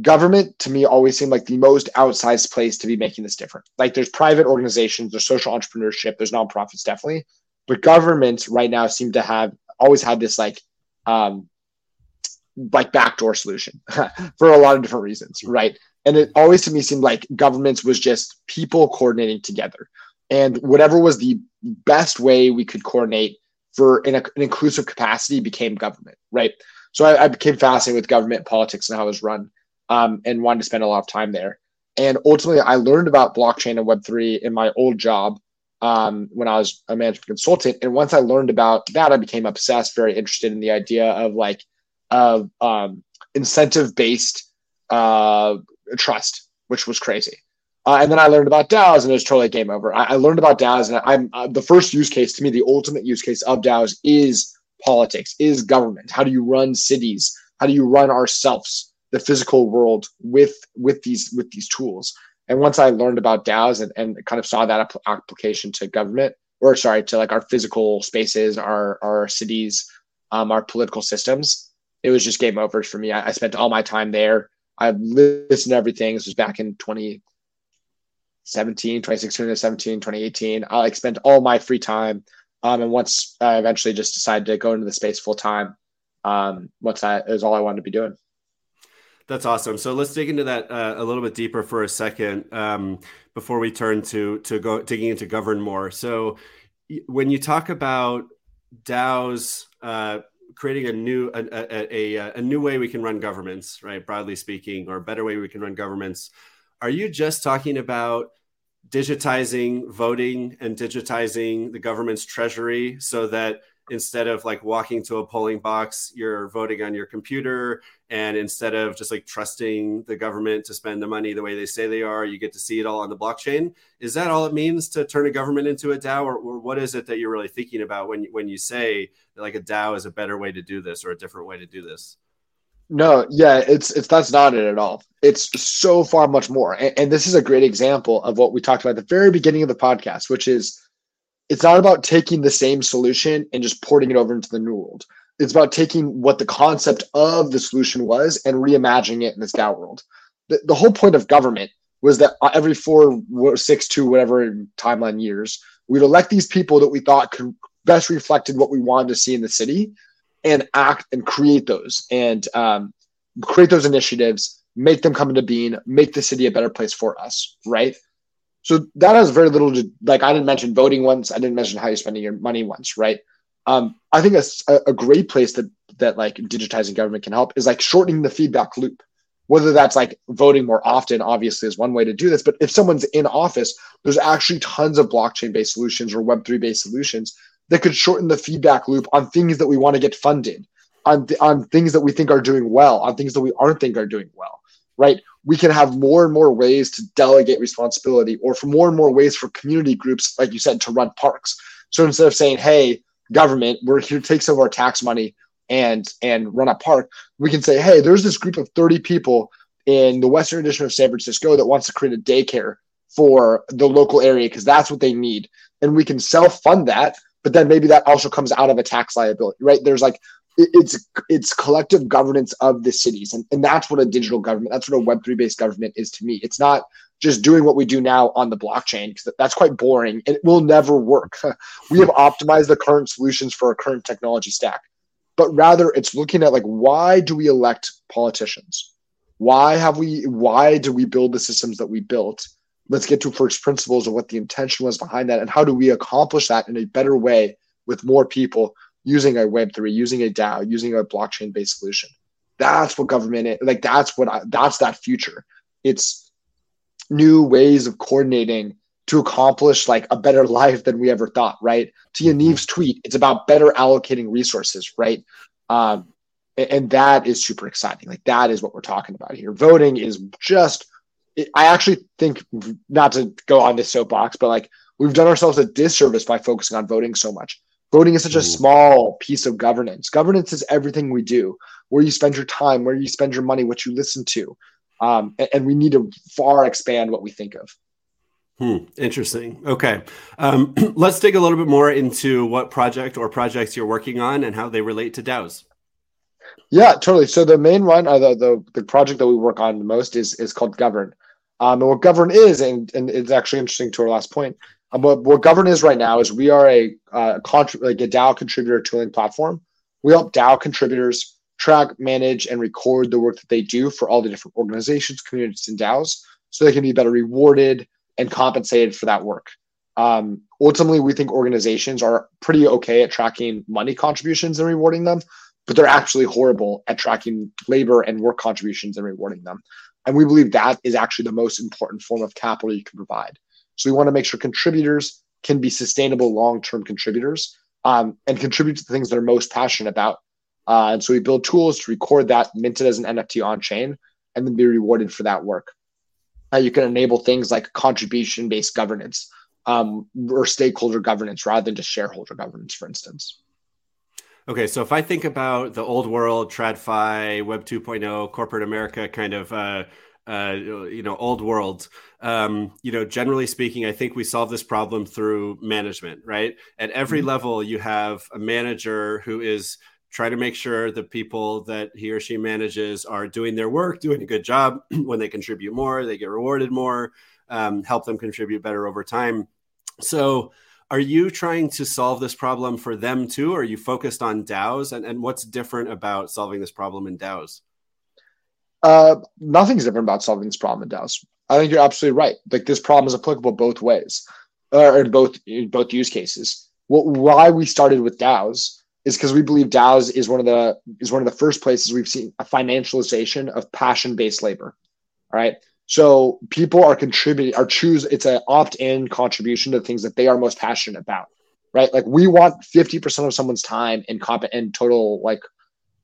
government to me always seemed like the most outsized place to be making this different. Like there's private organizations, there's social entrepreneurship, there's nonprofits definitely, but governments right now seem to have always had this like um like backdoor solution (laughs) for a lot of different reasons, right? And it always to me seemed like governments was just people coordinating together. And whatever was the best way we could coordinate for in an inclusive capacity became government, right? So I, I became fascinated with government politics and how it was run um, and wanted to spend a lot of time there. And ultimately, I learned about blockchain and Web3 in my old job um, when I was a management consultant. And once I learned about that, I became obsessed, very interested in the idea of like of um, incentive based uh, trust, which was crazy. Uh, and then I learned about DAOs, and it was totally game over. I, I learned about DAOs, and I'm uh, the first use case to me. The ultimate use case of DAOs is politics, is government. How do you run cities? How do you run ourselves? the physical world with with these with these tools. And once I learned about DAOs and, and kind of saw that application to government, or sorry, to like our physical spaces, our our cities, um, our political systems, it was just game over for me. I, I spent all my time there. I listened to everything. This was back in 2017, 2016, 2017, 2018. I like spent all my free time. Um, and once I eventually just decided to go into the space full time, um, once that is all I wanted to be doing. That's awesome. So let's dig into that uh, a little bit deeper for a second um, before we turn to to go digging into Govrn more. So when you talk about DAOs uh, creating a new a, a, a, a, new way we can run governments, right? Broadly speaking, or a better way we can run governments. Are you just talking about digitizing voting and digitizing the government's treasury so that instead of like walking to a polling box, you're voting on your computer. And instead of just like trusting the government to spend the money the way they say they are, you get to see it all on the blockchain. Is that all it means to turn a government into a DAO? Or, or what is it that you're really thinking about when, when you say like a DAO is a better way to do this or a different way to do this? No, yeah, it's it's that's not it at all. It's so far much more. And, and this is a great example of what we talked about at the very beginning of the podcast, which is it's not about taking the same solution and just porting it over into the new world. It's about taking what the concept of the solution was and reimagining it in this DAO world. The, the whole point of government was that every four, six, two, whatever timeline years, we'd elect these people that we thought could best reflected what we wanted to see in the city and act and create those and um, create those initiatives, make them come into being, make the city a better place for us, right? So that has very little to like. I didn't mention voting once. I didn't mention how you're spending your money once, right? Um, I think a, a great place that that like digitizing government can help is like shortening the feedback loop. whether that's like voting more often, obviously, is one way to do this. But if someone's in office, there's actually tons of blockchain based solutions or Web3 based solutions that could shorten the feedback loop on things that we want to get funded, on, th- on things that we think are doing well, on things that we aren't think are doing well, right? We can have more and more ways to delegate responsibility or for more and more ways for community groups, like you said, to run parks. So instead of saying, hey, government, we're here to take some of our tax money and and run a park, we can say, hey, there's this group of 30 people in the Western Addition of San Francisco that wants to create a daycare for the local area because that's what they need. And we can self-fund that, but then maybe that also comes out of a tax liability, right? There's like it's it's collective governance of the cities. And, and that's what a digital government, that's what a web3 based government is to me. It's not just doing what we do now on the blockchain because that's quite boring and it will never work. (laughs) we have optimized the current solutions for our current technology stack but rather it's looking at like why do we elect politicians why have we why do we build the systems that we built let's get to first principles of what the intention was behind that and how do we accomplish that in a better way with more people using a web3 using a dao using a blockchain based solution that's what government is like that's what I, that's that future it's new ways of coordinating to accomplish like a better life than we ever thought, right? To Yaniv's tweet, it's about better allocating resources, right? Um, and that is super exciting. Like that is what we're talking about here. Voting is just, I actually think, not to go on this soapbox, but like we've done ourselves a disservice by focusing on voting so much. Voting is such a small piece of governance. Governance is everything we do, where you spend your time, where you spend your money, what you listen to. Um, and, and we need to far expand what we think of. Hmm, interesting. Okay. Um, (clears throat) let's dig a little bit more into what project or projects you're working on and how they relate to DAOs. Yeah, totally. So the main one, uh, the, the, the project that we work on the most is is called Govrn. Um, and what Govrn is, and, and it's actually interesting to our last point. Um, what, what Govrn is right now is we are a uh, like a DAO contributor tooling platform. We help DAO contributors track, manage, and record the work that they do for all the different organizations, communities, and DAOs, so they can be better rewarded, and compensated for that work. Um, ultimately, we think organizations are pretty okay at tracking money contributions and rewarding them, but they're actually horrible at tracking labor and work contributions and rewarding them. And we believe that is actually the most important form of capital you can provide. So we want to make sure contributors can be sustainable long-term contributors um, and contribute to the things they're most passionate about. Uh, and so we build tools to record that, mint it as an NFT on chain, and then be rewarded for that work uh, you can enable things like contribution based governance um, or stakeholder governance rather than just shareholder governance, for instance. Okay, so if I think about the old world, TradFi, Web 2.0, corporate America kind of, uh, uh, you know, old world, um, you know, generally speaking, I think we solve this problem through management, right? At every mm-hmm. level, you have a manager who is try to make sure the people that he or she manages are doing their work, doing a good job. (clears throat) when they contribute more, they get rewarded more, um, help them contribute better over time. So, are you trying to solve this problem for them too? Or are you focused on DAOs? And, and what's different about solving this problem in DAOs? Uh, nothing's different about solving this problem in DAOs. I think you're absolutely right. Like this problem is applicable both ways, or in both in both use cases. What, why we started with DAOs is because we believe DAOs is one of the is one of the first places we've seen a financialization of passion based labor. All right. So people are contributing are choose it's an opt-in contribution to things that they are most passionate about. Right. Like we want 50% of someone's time and comp and total like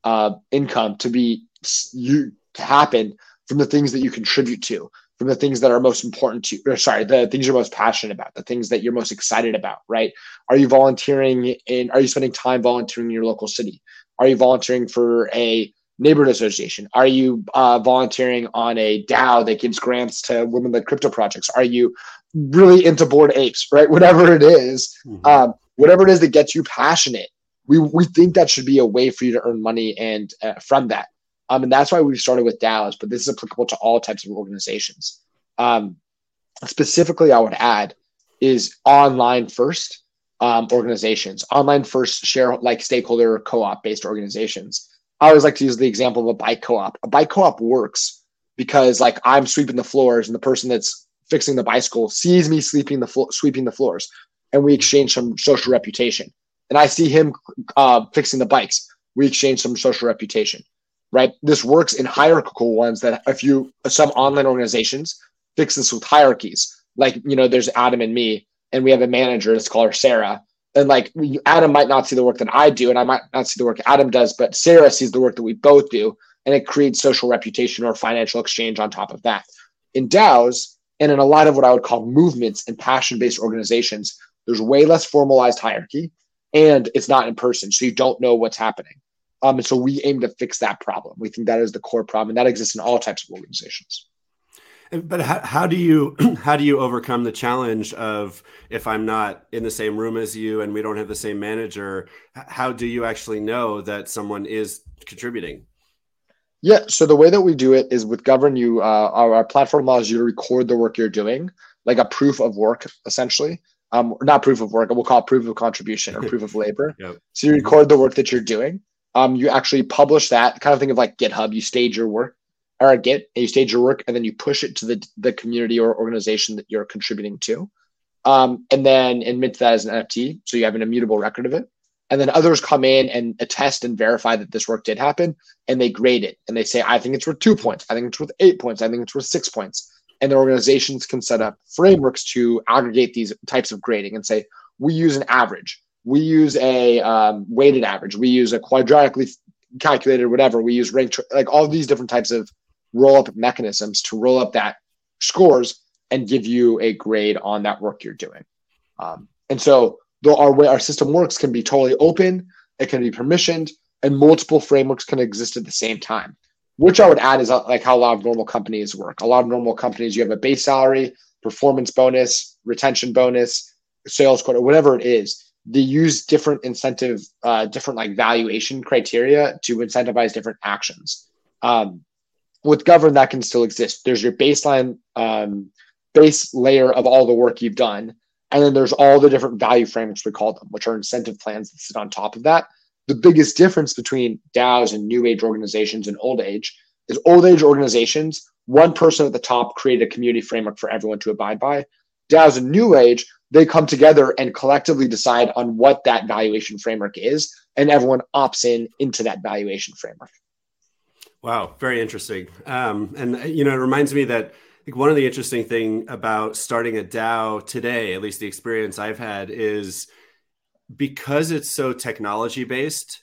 uh income to be you to happen from the things that you contribute to from the things that are most important to you, or sorry, the things you're most passionate about, the things that you're most excited about, right? Are you volunteering in, are you spending time volunteering in your local city? Are you volunteering for a neighborhood association? Are you uh, volunteering on a DAO that gives grants to women led crypto projects? Are you really into Bored Apes, right? (laughs) Whatever it is, mm-hmm. um, whatever it is that gets you passionate, we, we think that should be a way for you to earn money and uh, from that. Um, and that's why we started with DAOs, but this is applicable to all types of organizations. Um, specifically, I would add is online first um, organizations, online first share like stakeholder co-op based organizations. I always like to use the example of a bike co-op. A bike co-op works because like I'm sweeping the floors and the person that's fixing the bicycle sees me sweeping the flo- sweeping the floors, and we exchange some social reputation. And I see him uh, fixing the bikes. We exchange some social reputation right? This works in hierarchical ones that if you some online organizations fix this with hierarchies. Like, you know, there's Adam and me, and we have a manager, let's call her Sarah. And like Adam might not see the work that I do, and I might not see the work Adam does, but Sarah sees the work that we both do, and it creates social reputation or financial exchange on top of that. In DAOs, and in a lot of what I would call movements and passion based organizations, there's way less formalized hierarchy and it's not in person. So you don't know what's happening. Um, and so we aim to fix that problem. We think that is the core problem, and that exists in all types of organizations. But how, how do you (clears throat) how do you overcome the challenge of if I'm not in the same room as you and we don't have the same manager? How do you actually know that someone is contributing? Yeah. So the way that we do it is with Govrn. You, uh, our, our, platform allows you to record the work you're doing, like a proof of work, essentially. Um, not proof of work. We'll call it proof of contribution or proof of labor. (laughs) yep. So you record the work that you're doing. Um, you actually publish that kind of think of like GitHub. You stage your work, or Git, and you stage your work, and then you push it to the the community or organization that you're contributing to. Um, and then admit that as an NFT, so you have an immutable record of it. And then others come in and attest and verify that this work did happen and they grade it and they say i think it's worth two points. I think it's worth eight points. I think it's worth six points. And the organizations can set up frameworks to aggregate these types of grading and say we use an average we use a um, weighted average we use a quadratically calculated whatever we use rank like all these different types of roll up mechanisms to roll up that scores and give you a grade on that work you're doing um, and so though our way our system works can be totally open, it can be permissioned, and multiple frameworks can exist at the same time. Which I would add is uh, like how a lot of normal companies work. A lot of normal companies, you have a base salary, performance bonus, retention bonus, sales quota, whatever it is. They use different incentive, uh, different like valuation criteria to incentivize different actions. Um, with Govrn, that can still exist. There's your baseline um, base layer of all the work you've done, and then there's all the different value frameworks we call them, which are incentive plans that sit on top of that. The biggest difference between DAOs and new age organizations and old age is old age organizations, one person at the top created a community framework for everyone to abide by. DAOs and new age, they come together and collectively decide on what that valuation framework is, and everyone opts in into that valuation framework. Wow, very interesting. Um, and you know, it reminds me that I think one of the interesting thing about starting a DAO today, at least the experience I've had, is because it's so technology based,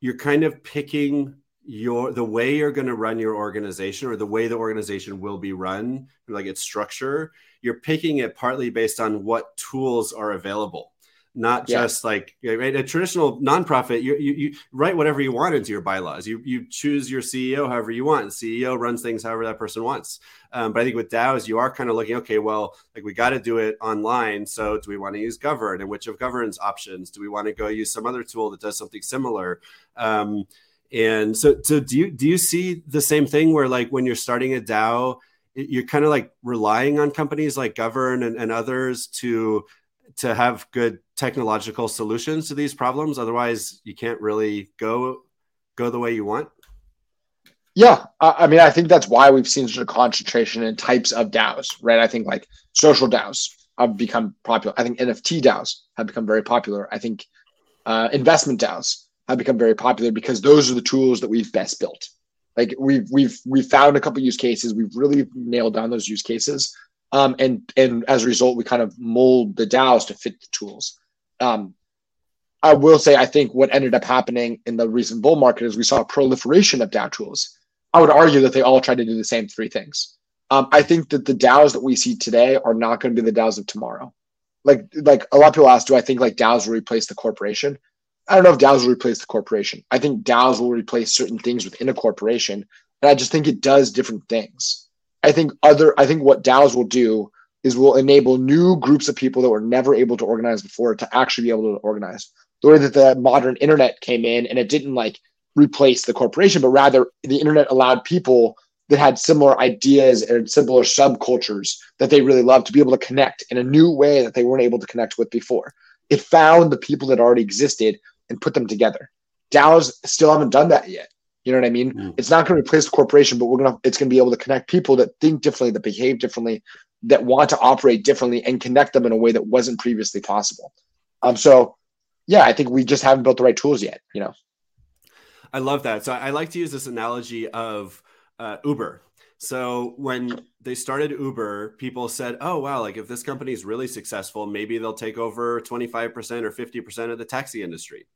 you're kind of picking your the way you're going to run your organization or the way the organization will be run, like its structure. You're picking it partly based on what tools are available not yeah. just like right, a traditional nonprofit. You, you, you write whatever you want into your bylaws. You you choose your CEO however you want. CEO runs things however that person wants. Um, but I think with DAOs, you are kind of looking, okay, well, like we got to do it online. So do we want to use Govrn? And which of Govrn's options do we want to go use some other tool that does something similar? Um, and so, so do you do you see the same thing where like when you're starting a DAO, you're kind of like relying on companies like Govrn and, and others to to have good technological solutions to these problems. Otherwise you can't really go go the way you want. Yeah. I mean i think that's why we've seen such a concentration in types of daos right? I think like social daos have become popular. I think nft daos have become very popular. I think uh, investment daos have become very popular because those are the tools that we've best built like we've we've we've found a couple use cases we've really nailed down those use cases um, and and as a result, we kind of mold the DAOs to fit the tools. Um, I will say, I think what ended up happening in the recent bull market is we saw a proliferation of DAO tools. I would argue that they all try to do the same three things. Um, I think that the DAOs that we see today are not going to be the DAOs of tomorrow. Like, like a lot of people ask, do I think like DAOs will replace the corporation? I don't know if DAOs will replace the corporation. I think DAOs will replace certain things within a corporation, and I just think it does different things. I think other I think what DAOs will do is will enable new groups of people that were never able to organize before to actually be able to organize. The way that the modern internet came in and it didn't like replace the corporation, but rather the internet allowed people that had similar ideas and similar subcultures that they really loved to be able to connect in a new way that they weren't able to connect with before. It found the people that already existed and put them together. DAOs still haven't done that yet. You know what I mean? Mm. It's not going to replace the corporation, but we're gonna it's going to be able to connect people that think differently, that behave differently, that want to operate differently, and connect them in a way that wasn't previously possible. Um, so yeah, I think we just haven't built the right tools yet. You know. I love that. So I like to use this analogy of uh, Uber. So when they started Uber, people said, "Oh wow, like if this company is really successful, maybe they'll take over 25% or 50% of the taxi industry."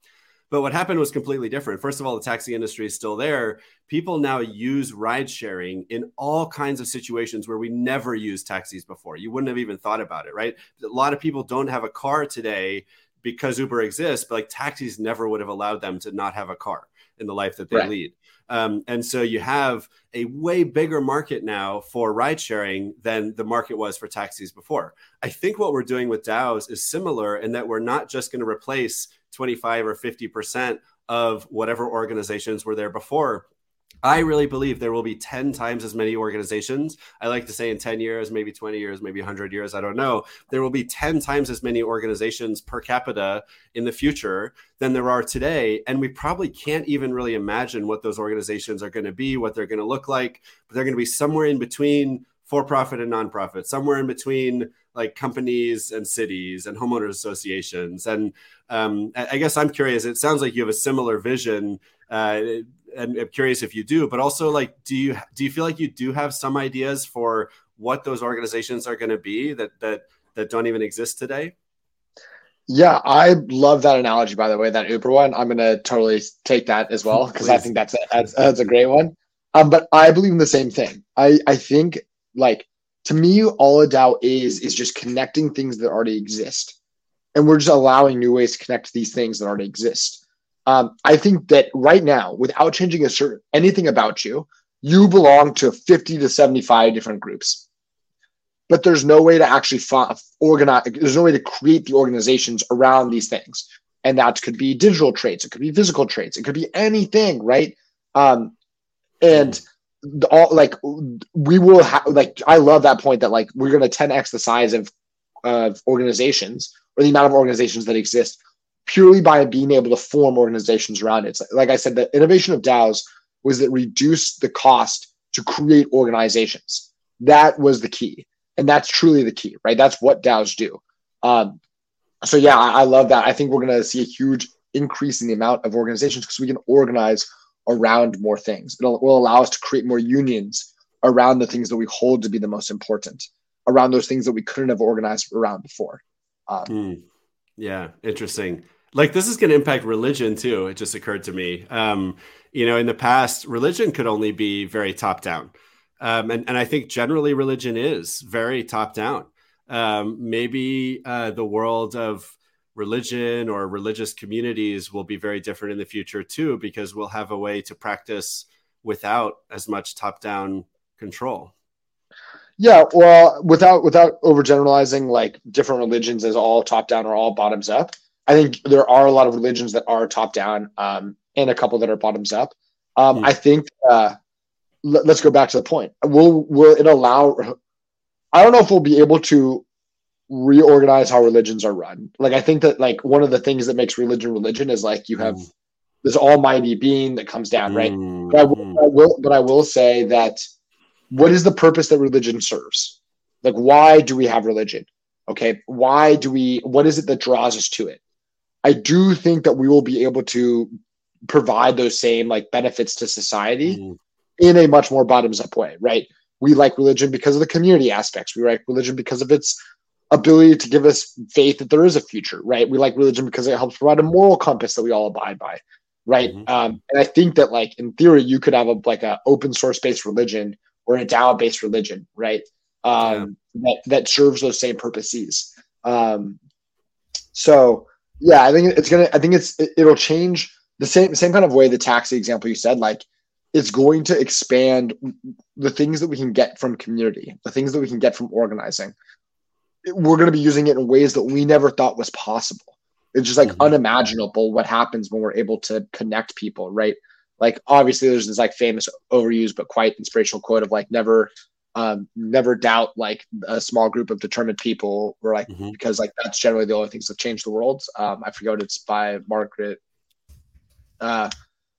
But what happened was completely different. First of all, the taxi industry is still there. People now use ride sharing in all kinds of situations where we never used taxis before. You wouldn't have even thought about it, right? A lot of people don't have a car today because Uber exists, but like taxis never would have allowed them to not have a car in the life that they right. lead. Um, and so you have a way bigger market now for ride sharing than the market was for taxis before. I think what we're doing with DAOs is similar in that we're not just going to replace 25 or 50% of whatever organizations were there before. I really believe there will be 10 times as many organizations. I like to say in 10 years, maybe 20 years, maybe 100 years, I don't know. There will be 10 times as many organizations per capita in the future than there are today. And we probably can't even really imagine what those organizations are going to be, what they're going to look like. But they're going to be somewhere in between for profit and nonprofit, somewhere in between like companies and cities and homeowners associations. And um, I guess I'm curious. It sounds like you have a similar vision. Uh, and I'm curious if you do, but also like, do you do you feel like you do have some ideas for what those organizations are going to be that that that don't even exist today? Yeah, I love that analogy. By the way, that Uber one, I'm going to totally take that as well because I think that's a, that's, that's a great one. Um, but I believe in the same thing. I I think like to me, all a DAO is is just connecting things that already exist, and we're just allowing new ways to connect these things that already exist. Um, I think that right now, without changing a certain anything about you, you belong to 50 to 75 different groups. But there's no way to actually organize, there's no way to create the organizations around these things. And that could be digital traits, it could be physical traits, it could be anything, right? Um, and the, all like we will have like I love that point that like we're gonna 10x the size of of organizations or the amount of organizations that exist purely by being able to form organizations around it. Like I said, the innovation of DAOs was that reduced the cost to create organizations. That was the key. And that's truly the key, right? That's what DAOs do. Um, so yeah, I, I love that. I think we're going to see a huge increase in the amount of organizations because we can organize around more things. It'll, will allow us to create more unions around the things that we hold to be the most important, around those things that we couldn't have organized around before. Um, mm. Yeah, interesting like this is going to impact religion too. It just occurred to me. Um, you know, in the past, religion could only be very top down, um, and and I think generally religion is very top down. Um, maybe uh, the world of religion or religious communities will be very different in the future too, because we'll have a way to practice without as much top down control. Yeah, well, without without overgeneralizing like different religions as all top down or all bottoms up. I think there are a lot of religions that are top down um, and a couple that are bottoms up. Um, mm. I think uh, l- let's go back to the point. Will will it allow? I don't know if we'll be able to reorganize how religions are run. Like I think that like one of the things that makes religion religion is like you have mm. this almighty being that comes down, right? Mm. But I, will, I will, but I will say that what is the purpose that religion serves? Like why do we have religion? Okay, why do we? What is it that draws us to it? I do think that we will be able to provide those same like benefits to society mm. in a much more bottoms up way, right? We like religion because of the community aspects. We like religion because of its ability to give us faith that there is a future, right? We like religion because it helps provide a moral compass that we all abide by, right? Mm-hmm. Um, and I think that like in theory, you could have a like a open source based religion or a DAO based religion, right? Um, yeah. that that serves those same purposes. Um, so yeah, I think it's gonna. I think it's it, it'll change the same same kind of way the taxi example you said. Like it's going to expand the things that we can get from community, the things that we can get from organizing. We're going to be using it in ways that we never thought was possible. It's just like mm-hmm. unimaginable what happens when we're able to connect people, right? Like obviously, there's this like famous overused but quite inspirational quote of like never um, never doubt like a small group of determined people or like mm-hmm. because like that's generally the only things that change the world. Um, i forget it's by margaret uh,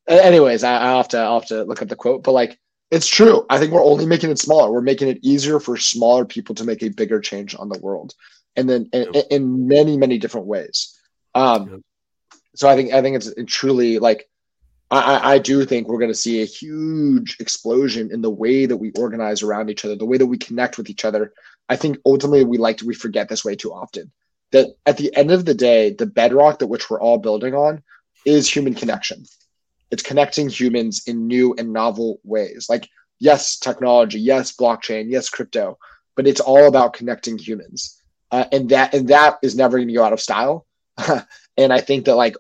anyways I, I have to i have to look up the quote but like it's true. I think we're only making it smaller. We're making it easier for smaller people to make a bigger change on the world. And then in, in many many different ways. Um, so i think i think it's truly like I, I do think we're going to see a huge explosion in the way that we organize around each other, the way that we connect with each other. I think ultimately we like to we forget this way too often. That at the end of the day, the bedrock that which we're all building on is human connection. It's connecting humans in new and novel ways. Like yes, technology, yes, blockchain, yes, crypto, but it's all about connecting humans, uh, and that and that is never going to go out of style. (laughs) and I think that like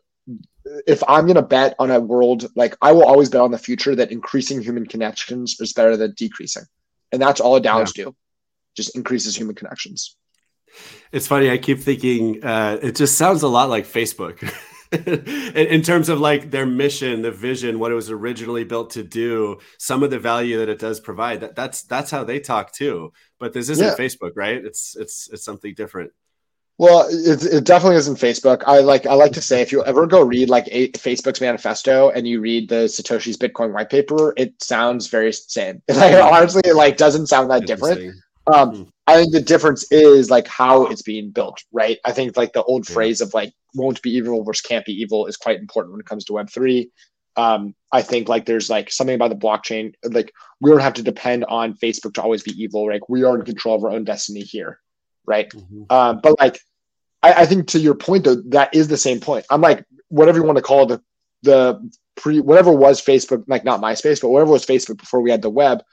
if I'm going to bet on a world, like I will always bet on the future that increasing human connections is better than decreasing. And that's all DAOs yeah. do, just increases human connections. It's funny. I keep thinking uh, it just sounds a lot like Facebook. (laughs) in terms of like their mission, the vision, what it was originally built to do, some of the value that it does provide. That that's that's how they talk too. But this isn't yeah. Facebook, right? It's it's it's something different. Well, it, it definitely isn't Facebook. I like I like to say if you ever go read like a, Facebook's manifesto and you read the Satoshi's Bitcoin white paper, it sounds very same. (laughs) Like honestly, it like doesn't sound that different. Um, hmm. I think the difference is like how it's being built, right? I think like the old yeah. phrase of like won't be evil versus can't be evil is quite important when it comes to Web three. Um, I think like there's like something about the blockchain, like we don't have to depend on Facebook to always be evil. Like we are in control of our own destiny here, right? Mm-hmm. Um, but like, I, I, think to your point though, that is the same point. I'm like, whatever you want to call the the pre whatever was Facebook, like not MySpace, but whatever was Facebook before we had the web,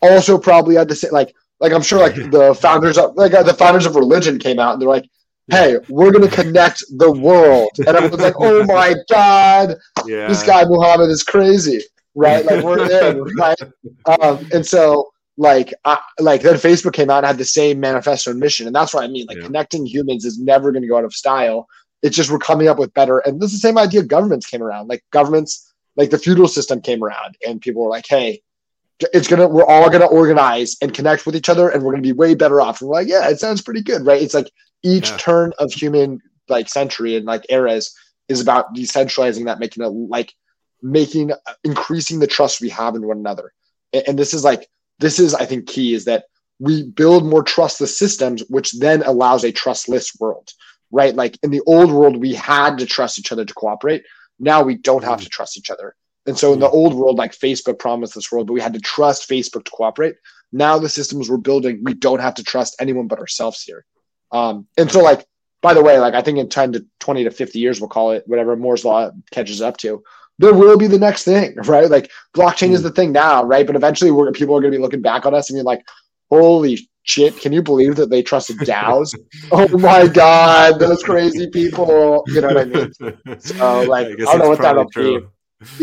also probably had the same like like I'm sure like (laughs) the founders of like uh, the founders of religion came out and they're like, hey, we're gonna connect the world, and everyone's like, oh (laughs) my god, yeah. this guy Muhammad is crazy, right? Like we're in, right? (laughs) Um, and so like I, like then Facebook came out and had the same manifesto and mission, and that's what I mean. Like yeah. connecting humans is never going to go out of style. It's just we're coming up with better, and this is the same idea. Governments came around, like governments, like the feudal system came around, and people were like, "Hey, it's gonna, we're all gonna organize and connect with each other, and we're gonna be way better off." And we're like, "Yeah, it sounds pretty good, right?" It's like each yeah. turn of human like century and like eras is about decentralizing that, making it like making uh, increasing the trust we have in one another, and, and this is like this is, I think, key is that we build more trustless systems, which then allows a trustless world, right? Like in the old world, we had to trust each other to cooperate. Now we don't have to trust each other. And so in the old world, like Facebook promised this world, but we had to trust Facebook to cooperate. Now the systems we're building, we don't have to trust anyone but ourselves here. Um, and so, like, by the way, like I think in 10 to 20 to 50 years, we'll call it whatever Moore's law catches up to there will be the next thing, (laughs) right? Like blockchain is hmm. the thing now, right? But eventually, we're, people are going to be looking back on us and be like, "Holy shit! Can you believe that they trusted DAOs? (laughs) oh my god, those crazy people!" You know what I mean? So, (laughs) like, I, I don't know what that'll true. be.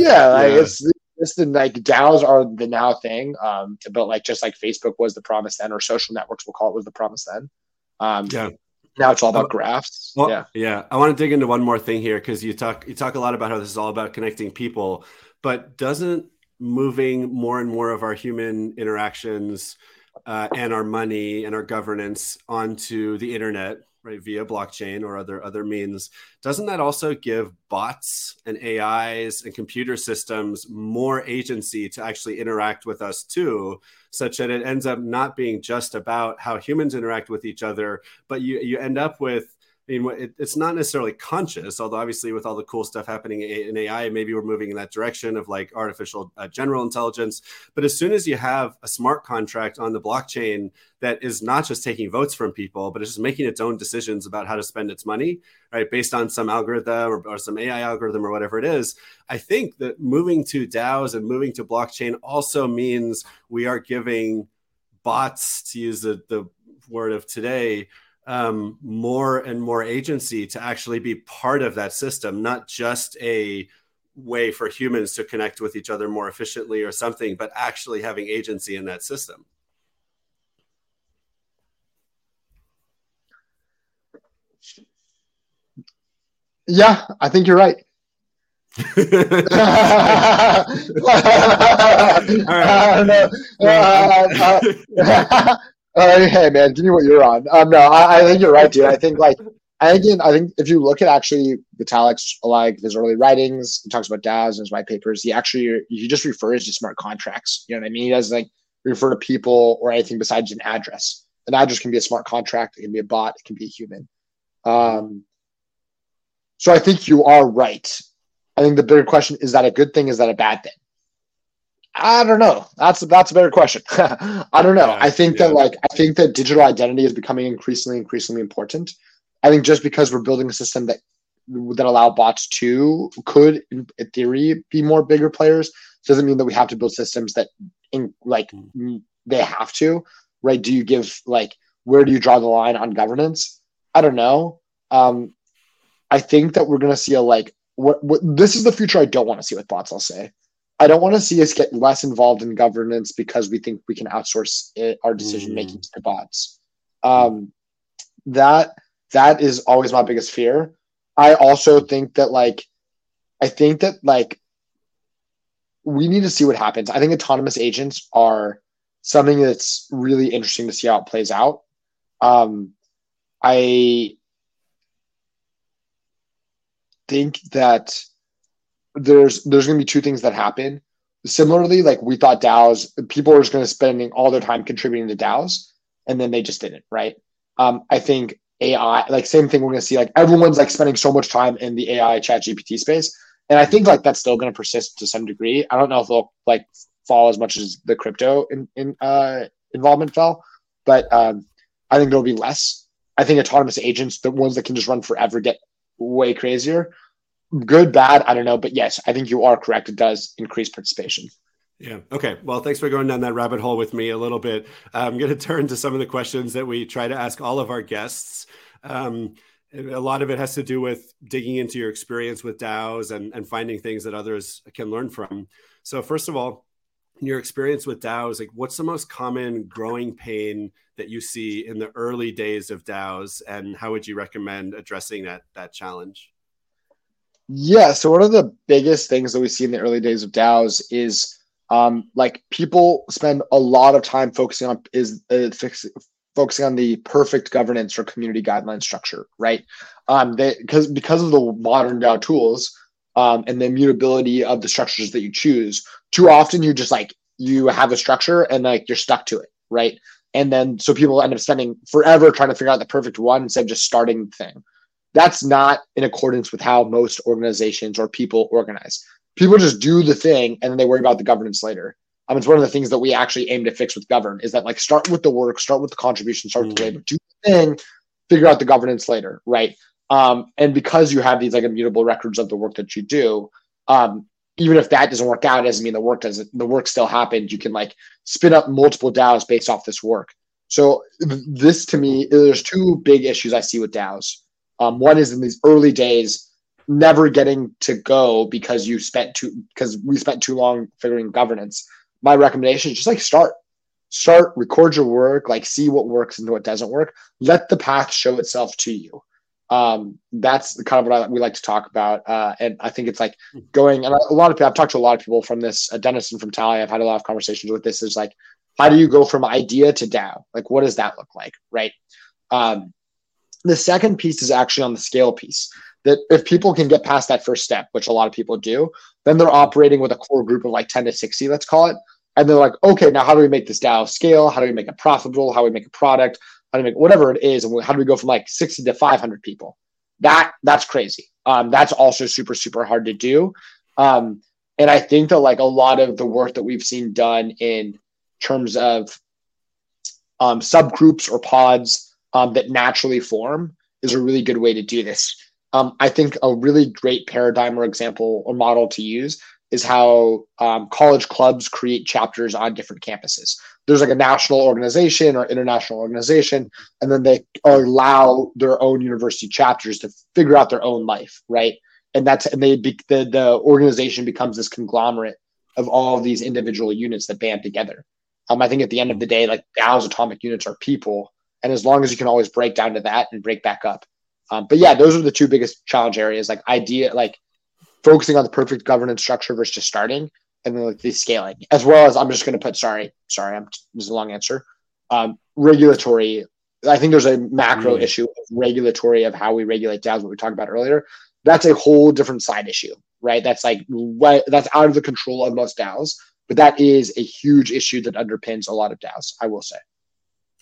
Yeah, like yeah. it's it's the like DAOs are the now thing. Um, but like just like Facebook was the promise then, or social networks, we'll call it, was the promise then. Um, yeah. Now it's all about graphs. Well, yeah. Yeah. I want to dig into one more thing here because you talk you talk a lot about how this is all about connecting people, but doesn't moving more and more of our human interactions uh, and our money and our governance onto the internet right via blockchain or other other means doesn't that also give bots and ais and computer systems more agency to actually interact with us too such that it ends up not being just about how humans interact with each other but you you end up with I mean, it, it's not necessarily conscious, although obviously with all the cool stuff happening in AI, maybe we're moving in that direction of like artificial uh, general intelligence. But as soon as you have a smart contract on the blockchain that is not just taking votes from people, but it's just making its own decisions about how to spend its money, right, based on some algorithm or, or some AI algorithm or whatever it is, I think that moving to DAOs and moving to blockchain also means we are giving bots, to use the, the word of today, um, more and more agency to actually be part of that system, not just a way for humans to connect with each other more efficiently or something, but actually having agency in that system. Yeah, I think you're right. (laughs) All right. (laughs) uh, uh, (laughs) hey man, give me what you're on. Um, no, I, I, think you're right, dude. I think like I think I think if you look at actually Vitalik's like his early writings, he talks about DAOs and his white papers. He actually he just refers to smart contracts. You know what I mean? He doesn't like refer to people or anything besides an address. An address can be a smart contract. It can be a bot. It can be a human. Um, so I think you are right. I think the bigger question is that a good thing? Is that a bad thing? I don't know. That's that's a better question. (laughs) I don't know. Yeah, I think yeah. that like I think that digital identity is becoming increasingly increasingly important. I think just because we're building a system that that allow bots to could in theory be more bigger players doesn't mean that we have to build systems that in like mm. they have to right do you give like where do you draw the line on governance i don't know um i think that we're going to see a like what, what this is the future i don't want to see with bots i'll say i don't want to see us get less involved in governance because we think we can outsource it, our decision making mm. to bots um that that is always my biggest fear I also think that like I think that like we need to see what happens. I think autonomous agents are something that's really interesting to see how it plays out. Um, I think that there's there's going to be two things that happen. Similarly, like we thought DAOs, people were just going to spending all their time contributing to DAOs, and then they just didn't, right? Um, I think AI, like same thing we're gonna see. Like everyone's like spending so much time in the AI ChatGPT space. And I think like that's still gonna persist to some degree. I don't know if they'll like fall as much as the crypto in, in uh involvement fell, but um I think there'll be less. I think autonomous agents, the ones that can just run forever, get way crazier. Good, bad, I don't know. But yes, I think you are correct. It does increase participation. Yeah. Okay. Well, thanks for going down that rabbit hole with me a little bit. I'm going to turn to some of the questions that we try to ask all of our guests. Um, a lot of it has to do with digging into your experience with DAOs and, and finding things that others can learn from. So, first of all, your experience with DAOs, like what's the most common growing pain that you see in the early days of DAOs, and how would you recommend addressing that that challenge? Yeah. So, one of the biggest things that we see in the early days of DAOs is um, like people spend a lot of time focusing on is uh, fix, focusing on the perfect governance or community guideline structure, right? Um, because because of the modern DAO tools um, and the immutability of the structures that you choose, too often you just like you have a structure and like you're stuck to it, right? And then so people end up spending forever trying to figure out the perfect one instead of just starting the thing. That's not in accordance with how most organizations or people organize people just do the thing and then they worry about the governance later. I mean, it's one of the things that we actually aim to fix with Govrn is that like start with the work, start with the contribution, start with the labor, do the thing, figure out the governance later, right? Um, and because you have these like immutable records of the work that you do, um, even if that doesn't work out, doesn't mean the work doesn't the work still happened. You can like spin up multiple DAOs based off this work. So this to me, there's two big issues I see with DAOs. Um, one is in these early days, never getting to go because you spent too because we spent too long figuring governance. My recommendation is just like start. Start, record your work, like see what works and what doesn't work. Let the path show itself to you. Um, that's kind of what I, we like to talk about. Uh, and I think it's like going, and a lot of people, I've talked to a lot of people from this, uh, Dennison from Tally, I've had a lot of conversations with this. Is like, how do you go from idea to DAO? Like, what does that look like? Right. Um, the second piece is actually on the scale piece that if people can get past that first step, which a lot of people do, then they're operating with a core group of like 10 to 60, let's call it. And they're like, okay, now how do we make this DAO scale? How do we make it profitable? How do we make a product? How do we make whatever it is? And how do we go from like 60 to 500 people? That that's crazy. Um, that's also super, super hard to do. Um, and I think that like a lot of the work that we've seen done in terms of um, subgroups or pods um, that naturally form is a really good way to do this. Um, I think a really great paradigm or example or model to use is how um, college clubs create chapters on different campuses. There's like a national organization or international organization, and then they allow their own university chapters to figure out their own life, right? And that's and they be, the the organization becomes this conglomerate of all of these individual units that band together. Um, I think at the end of the day, like DAO's atomic units are people, and as long as you can always break down to that and break back up, um, but yeah, those are the two biggest challenge areas, like idea, like focusing on the perfect governance structure versus just starting, and then like the scaling, as well as I'm just going to put sorry, sorry, I'm this is a long answer. Um, regulatory. I think there's a macro mm. issue of regulatory of how we regulate DAOs, what we talked about earlier. That's a whole different side issue, right? That's like what that's out of the control of most DAOs, but that is a huge issue that underpins a lot of DAOs. I will say.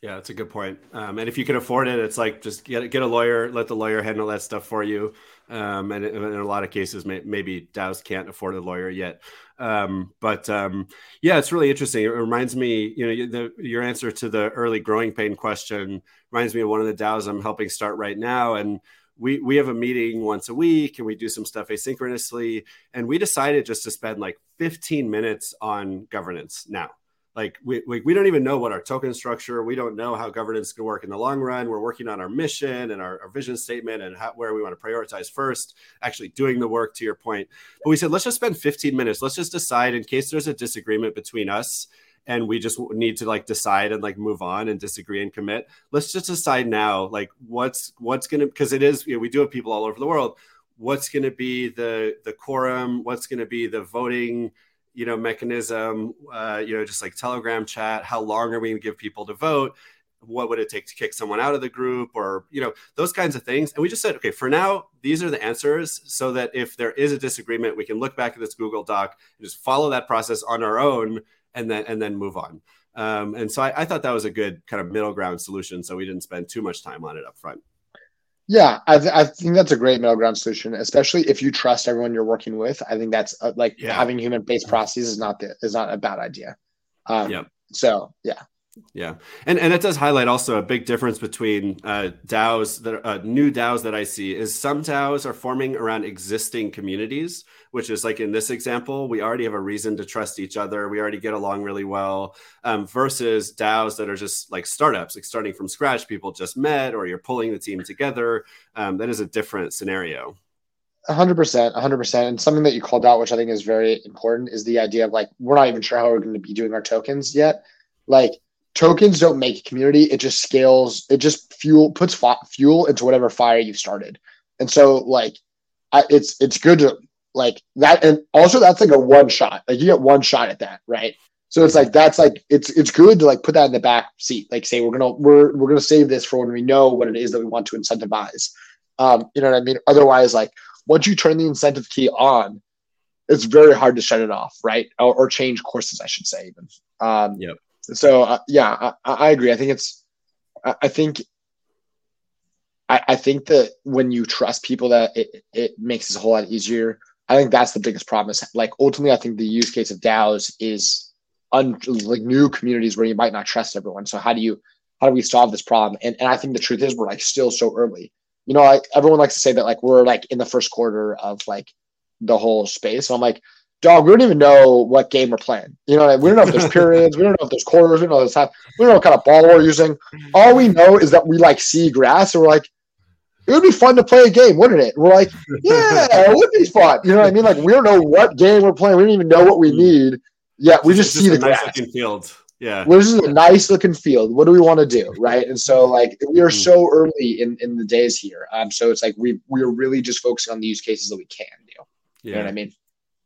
Yeah, that's a good point. Um, and if you can afford it, it's like just get get a lawyer, let the lawyer handle that stuff for you. Um, and in a lot of cases, may, maybe DAOs can't afford a lawyer yet. Um, but um, yeah, it's really interesting. It reminds me, you know, the, your answer to the early growing pain question reminds me of one of the DAOs I'm helping start right now, and we we have a meeting once a week and we do some stuff asynchronously and we decided just to spend like 15 minutes on governance now like we, we, we don't even know what our token structure we don't know how governance can work in the long run. We're working on our mission and our, our vision statement and how, where we want to prioritize first actually doing the work to your point. But we said let's just spend 15 minutes. Let's just decide in case there's a disagreement between us and we just need to like decide and like move on and disagree and commit let's just decide now like what's what's gonna because it is you know, we do have people all over the world. What's gonna be the the quorum? What's gonna be the voting you know mechanism uh, you know just like telegram chat how long are we going to give people to vote? What would it take to kick someone out of the group or you know those kinds of things. And we just said okay for now these are the answers so that if there is a disagreement we can look back at this google doc and just follow that process on our own and then and then move on. Um, and so I, I thought that was a good kind of middle ground solution so we didn't spend too much time on it up front yeah, I, th- I think that's a great middle ground solution, especially if you trust everyone you're working with. I think that's uh, like yeah. having human based processes is not the, is not a bad idea. Um, yeah. So yeah, yeah, and and it does highlight also a big difference between uh, DAOs that uh, new DAOs that I see is some DAOs are forming around existing communities, which is like in this example, we already have a reason to trust each other, we already get along really well, um, versus DAOs that are just like startups, like starting from scratch, people just met, or you're pulling the team together. Um, that is a different scenario. 100% 100% and something that you called out which i think is very important is the idea of like we're not even sure how we're going to be doing our tokens yet. Like tokens don't make a community. It just scales it just fuel puts fuel into whatever fire you've started. And so like I, it's it's good to like that and also that's like a one shot like you get one shot at that right? So it's like that's like it's it's good to like put that in the back seat like say we're gonna we're we're gonna save this for when we know what it is that we want to incentivize. Um you know what i mean? Otherwise like once you turn the incentive key on it's very hard to shut it off right? Or, or change courses i should say even. Um yep. so uh, yeah, I, I, agree. I think it's, I, I think, I, I, think that when you trust people, that it, it makes it a whole lot easier. I think that's the biggest problem. Is like ultimately, I think the use case of DAOs is un, like new communities where you might not trust everyone. So how do you, how do we solve this problem? And and I think the truth is we're like still so early. You know, like everyone likes to say that like we're like in the first quarter of like the whole space. So I'm like, dog, we don't even know what game we're playing. You know, we don't know if there's periods, we don't know if there's quarters, we don't know this time, we don't know what kind of ball we're using. All we know is that we like see grass and we're like, it would be fun to play a game, wouldn't it? We're like, (laughs) yeah, it would be fun. You know what I mean? Like we don't know what game we're playing. We don't even know what we need. Yeah, we just, just see the nice grass. looking field. Yeah. Well, this is a nice looking field. What do we want to do? (laughs) Right. And so like we are mm. so early in, in the days here. Um, so it's like we we're really just focusing on the use cases that we can do. Yeah. You know what I mean?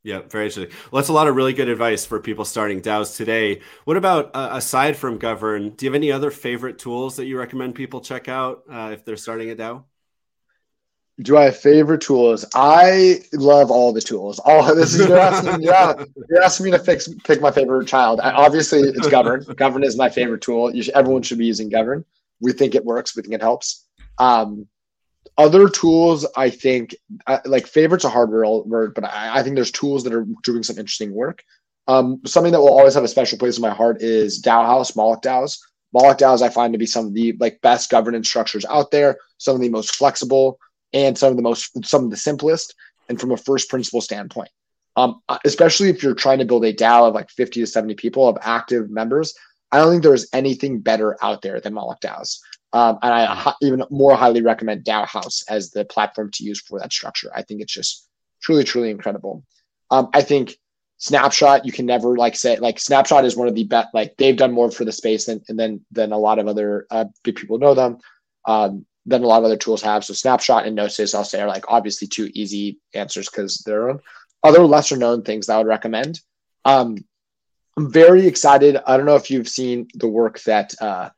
Yeah, very interesting. Well, that's a lot of really good advice for people starting DAOs today. What about uh, aside from Govrn? Do you have any other favorite tools that you recommend people check out uh, if they're starting a DAO? Do I have favorite tools? I love all the tools. All (laughs) this is you're asking, yeah, you're asking me to fix pick my favorite child. I, obviously, it's Govrn. (laughs) Govrn is my favorite tool. Should, everyone should be using Govrn. We think it works. We think it helps. Um, other tools, I think, like favorites a hard word, but I, I, think there's tools that are doing some interesting work. Um, something that will always have a special place in my heart is DAOhaus, Moloch DAOs. Moloch DAOs I find to be some of the like best governance structures out there, some of the most flexible, and some of the most some of the simplest, and from a first principle standpoint. Um, especially if you're trying to build a DAO of like 50 to 70 people of active members, I don't think there's anything better out there than Moloch DAOs. Um, and I even more highly recommend DAOhaus as the platform to use for that structure. I think it's just truly, truly incredible. Um, I think Snapshot, you can never like say like Snapshot is one of the best. Like they've done more for the space than and then than a lot of other uh, big people know them. Um, than a lot of other tools have. So Snapshot and Gnosis, I'll say, are like obviously two easy answers because they're other lesser known things that I would recommend. Um, I'm very excited. I don't know if you've seen the work that uh,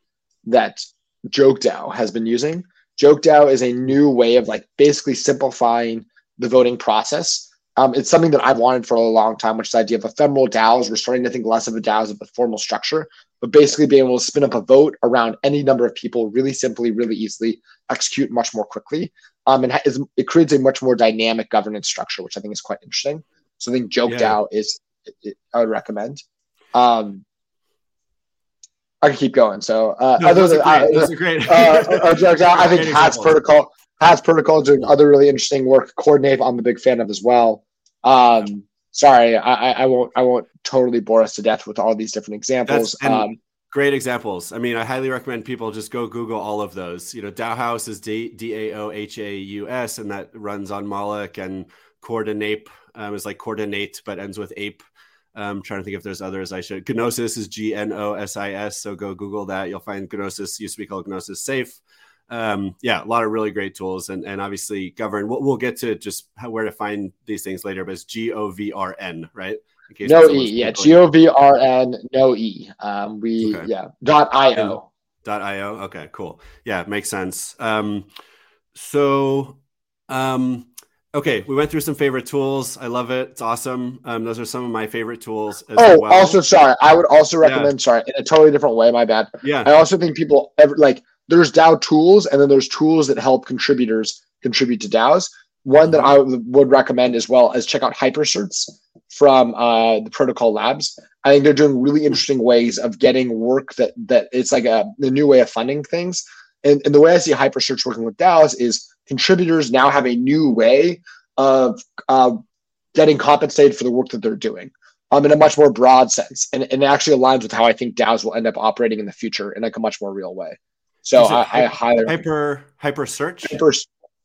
that JokeDAO has been using. JokeDAO is a new way of like basically simplifying the voting process. Um, it's something that I've wanted for a long time, which is the idea of ephemeral DAOs. We're starting to think less of a DAO as a formal structure. but basically being able to spin up a vote around any number of people really simply, really easily, execute much more quickly. Um, and it creates a much more dynamic governance structure, which I think is quite interesting. So I think Joke yeah. DAO is it, I would recommend. Um, I can keep going. So uh, no, other than great. are great. uh, uh, I think Hats Protocol, Hats Protocol doing other really interesting work. Coordinape, I'm a big fan of as well. Um, sorry, I, I won't I won't totally bore us to death with all these different examples. Um, great examples. I mean, I highly recommend people just go Google all of those. You know, DAOhaus is D A O H A U S, and that runs on Moloch and Coordinape um, is like coordinate, but ends with ape. I'm um, trying to think if there's others I should. Gnosis is G N O S I S. So go Google that. You'll find Gnosis used to be called Gnosis Safe. Um, yeah, a lot of really great tools, and and obviously Govrn. We'll, we'll get to just how, where to find these things later, but it's G O V R N, right? No E, yeah, G O V R N, no E. Um, we okay. yeah dot I O. Dot I O. Okay, cool. Yeah, makes sense. Um, so um Okay, we went through some favorite tools. I love it. It's awesome. Um, those are some of my favorite tools. oh, well. also sorry, I would also recommend. Yeah. Sorry, in a totally different way. My bad. Yeah. I also think people ever like there's DAO tools, and then there's tools that help contributors contribute to DAOs. One that I would recommend as well as check out Hypercerts from uh, the Protocol Labs. I think they're doing really interesting ways of getting work that that it's like a, a new way of funding things. And, and the way I see Hypercerts working with DAOs is contributors now have a new way of uh, getting compensated for the work that they're doing um, in a much more broad sense. And, and it actually aligns with how I think DAOs will end up operating in the future in like a much more real way. So I, hyper, I highly hyper hyper search hyper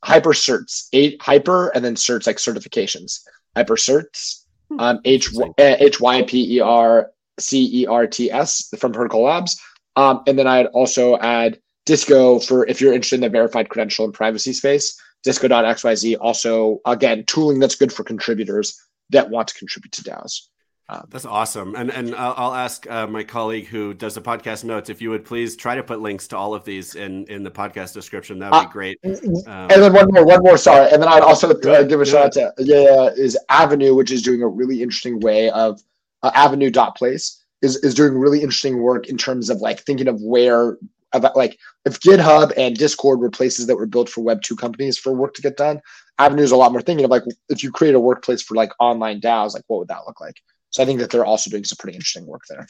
hyper certs eight hyper and then certs like certifications hyper certs hmm. um h h y p e r c e r t s from Protocol Labs um and then I'd also add Disco for if you're interested in the verified credential and privacy space. Disco.xyz also again tooling that's good for contributors that want to contribute to DAOs. Um, that's awesome, and and I'll, I'll ask uh, my colleague who does the podcast notes if you would please try to put links to all of these in in the podcast description. That would be uh, great. Um, and then one more, one more. Sorry, and then I'd also uh, give a shout out to yeah is Avenue, which is doing a really interesting way of uh, Avenue dot place is is doing really interesting work in terms of like thinking of where about like if GitHub and Discord were places that were built for Web two companies for work to get done, Avenue is a lot more thinking of like if you create a workplace for like online DAOs, like what would that look like? So I think that they're also doing some pretty interesting work there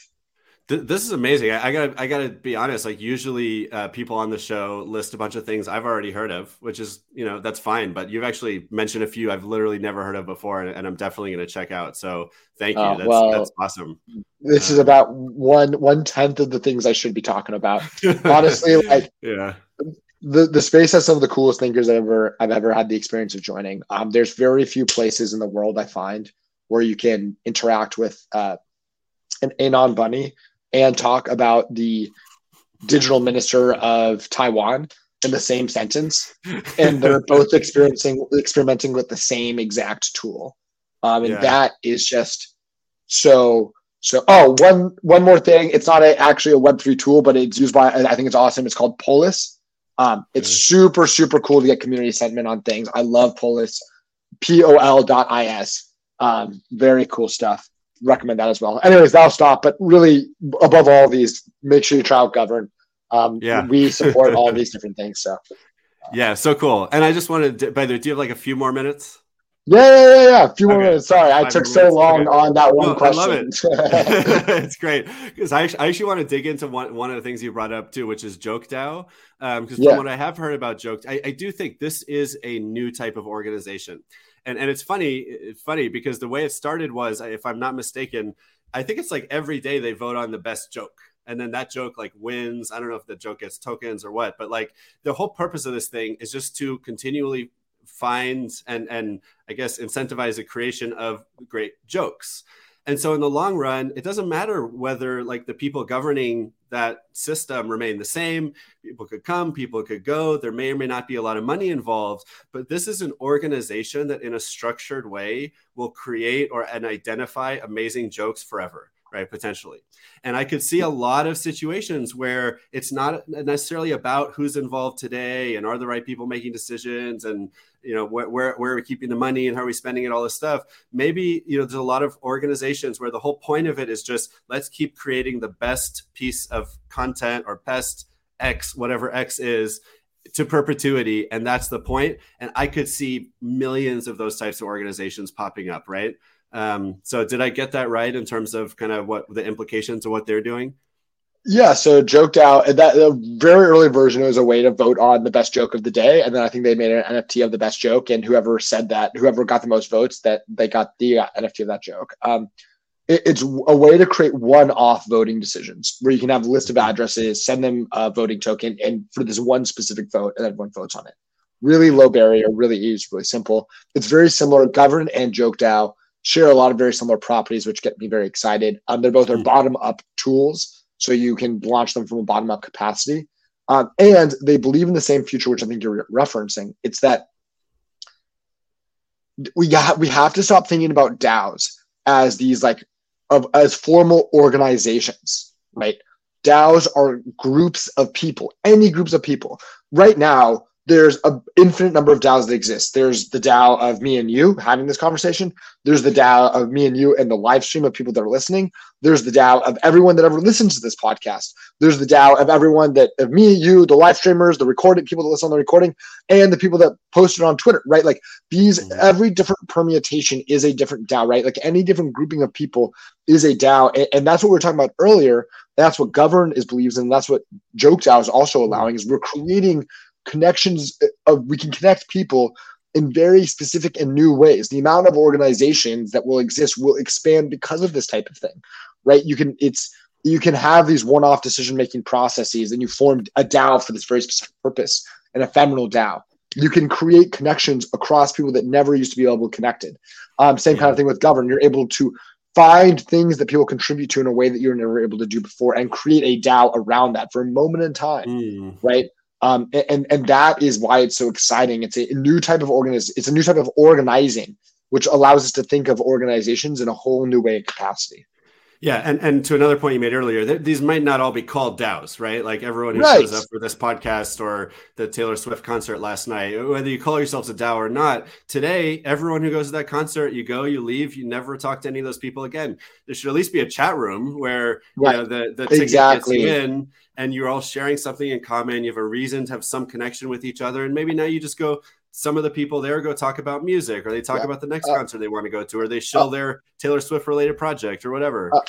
this is amazing. I, I, gotta, I gotta be honest. Like usually, uh, people on the show list a bunch of things I've already heard of, which is, you know, that's fine. But you've actually mentioned a few I've literally never heard of before, and, and I'm definitely gonna check out. So thank you. Uh, that's, well, that's awesome. This uh, is about one one tenth of the things I should be talking about. (laughs) Honestly, like yeah. The, the space has some of the coolest thinkers I've ever I've ever had the experience of joining. Um, there's very few places in the world I find where you can interact with uh, an Anon bunny and talk about the digital minister of Taiwan in the same sentence, (laughs) and they're both experiencing experimenting with the same exact tool, um, and yeah. that is just so so. Oh, one one more thing. It's not a, actually a Web three tool, but it's used by. I think it's awesome. It's called Polis. Um, it's super super cool to get community sentiment on things. I love Polis. P O L dot I S. Um, very cool stuff recommend that as well. Anyways, that'll stop. But really, above all these, make sure you try out Govrn. Um, yeah, we support all these different things. So, (laughs) yeah, so cool. And I just wanted, to, by the way, do you have like a few more minutes? Yeah, yeah, yeah, yeah. A few okay. more minutes. Sorry, I took so long okay. on that one no, question. I love it. (laughs) (laughs) it's great because I, I actually want to dig into one, one of the things you brought up too, which is Joke DAO. Because um, yeah. from what I have heard about Joke, I, I do think this is a new type of organization and and it's funny funny because the way it started was if i'm not mistaken i think it's like every day they vote on the best joke. And then that joke like wins. I don't know if the joke gets tokens or what but like the whole purpose of this thing is just to continually find and and i guess incentivize the creation of great jokes. And so in the long run, it doesn't matter whether like the people governing that system remain the same. People could come, people could go. There may or may not be a lot of money involved, but this is an organization that in a structured way will create or and identify amazing jokes forever right? Potentially. And I could see a lot of situations where it's not necessarily about who's involved today and are the right people making decisions and you know where, where, are we keeping the money and how are we spending it all this stuff. Maybe you know there's a lot of organizations where the whole point of it is just let's keep creating the best piece of content or best x whatever x is to perpetuity. And that's the point. And i could see millions of those types of organizations popping up right? Um, so did I get that right in terms of kind of what the implications of what they're doing? Yeah, so Joke DAO that the very early version was a way to vote on the best joke of the day, and then I think they made an NFT of the best joke, and whoever said that, whoever got the most votes, that they got the uh, NFT of that joke. Um, it, it's a way to create one-off voting decisions where you can have a list of addresses, send them a voting token, and for this one specific vote, and everyone votes on it. Really low barrier, really easy, really simple. It's very similar. Govrn and Joke DAO share a lot of very similar properties, which get me very excited. Um, they're both are hmm. bottom up tools, so you can launch them from a bottom up capacity. Um, and they believe in the same future, which I think you're referencing. It's that we got we have to stop thinking about DAOs as these like of as formal organizations, right? DAOs are groups of people, any groups of people. Right now, there's an infinite number of DAOs that exist. There's the DAO of me and you having this conversation. There's the DAO of me and you and the live stream of people that are listening. There's the DAO of everyone that ever listens to this podcast. There's the DAO of everyone that of me, you, the live streamers, the recorded people that listen on the recording, and the people that posted on Twitter, right? Like these, mm-hmm. every different permutation is a different DAO, right? Like any different grouping of people is a DAO. And, and that's what we were talking about earlier. That's what Govrn is believes in. That's what Joke DAO is also allowing is we're creating connections of we can connect people in very specific and new ways. The amount of organizations that will exist will expand because of this type of thing, right? You can it's you can have these one-off decision-making processes, and you form a DAO for this very specific purpose, an ephemeral DAO. You can create connections across people that never used to be able to connected. Um, same kind of thing with Govrn. You're able to find things that people contribute to in a way that you were never able to do before, and create a DAO around that for a moment in time, mm. right? Um, and and that is why it's so exciting. It's a new type of organiz- It's a new type of organizing, which allows us to think of organizations in a whole new way and capacity. Yeah, and, and to another point you made earlier, th- these might not all be called DAOs, right? Like everyone who right. shows up for this podcast or the Taylor Swift concert last night, whether you call yourselves a DAO or not, today everyone who goes to that concert, you go, you leave, you never talk to any of those people again. There should at least be a chat room where right. you know, the the ticket exactly. gets in, and you're all sharing something in common. You have a reason to have some connection with each other, and maybe now you just go some of the people there go talk about music or they talk yeah. about the next uh, concert they want to go to or they show uh, their Taylor Swift related project or whatever. Uh,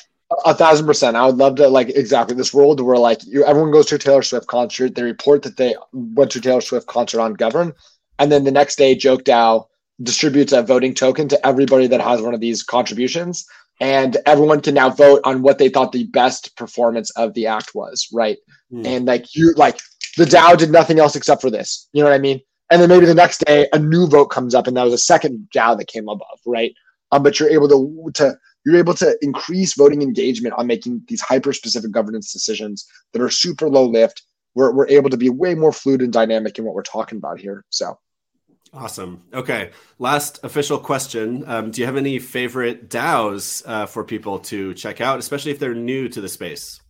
a thousand percent. I would love to like exactly this world where like you, everyone goes to a Taylor Swift concert. They report that they went to a Taylor Swift concert on Govrn, and then the next day, Joke DAO distributes a voting token to everybody that has one of these contributions, and everyone can now vote on what they thought the best performance of the act was. Right, mm. and like you like the DAO did nothing else except for this. You know what I mean? And then maybe the next day a new vote comes up and that was a second DAO that came above, right? Um, but you're able to to you're able to increase voting engagement on making these hyper specific governance decisions that are super low lift. We're, we're able to be way more fluid and dynamic in what we're talking about here. So Awesome. Okay. Last official question. Um, do you have any favorite DAOs uh, for people to check out, especially if they're new to the space?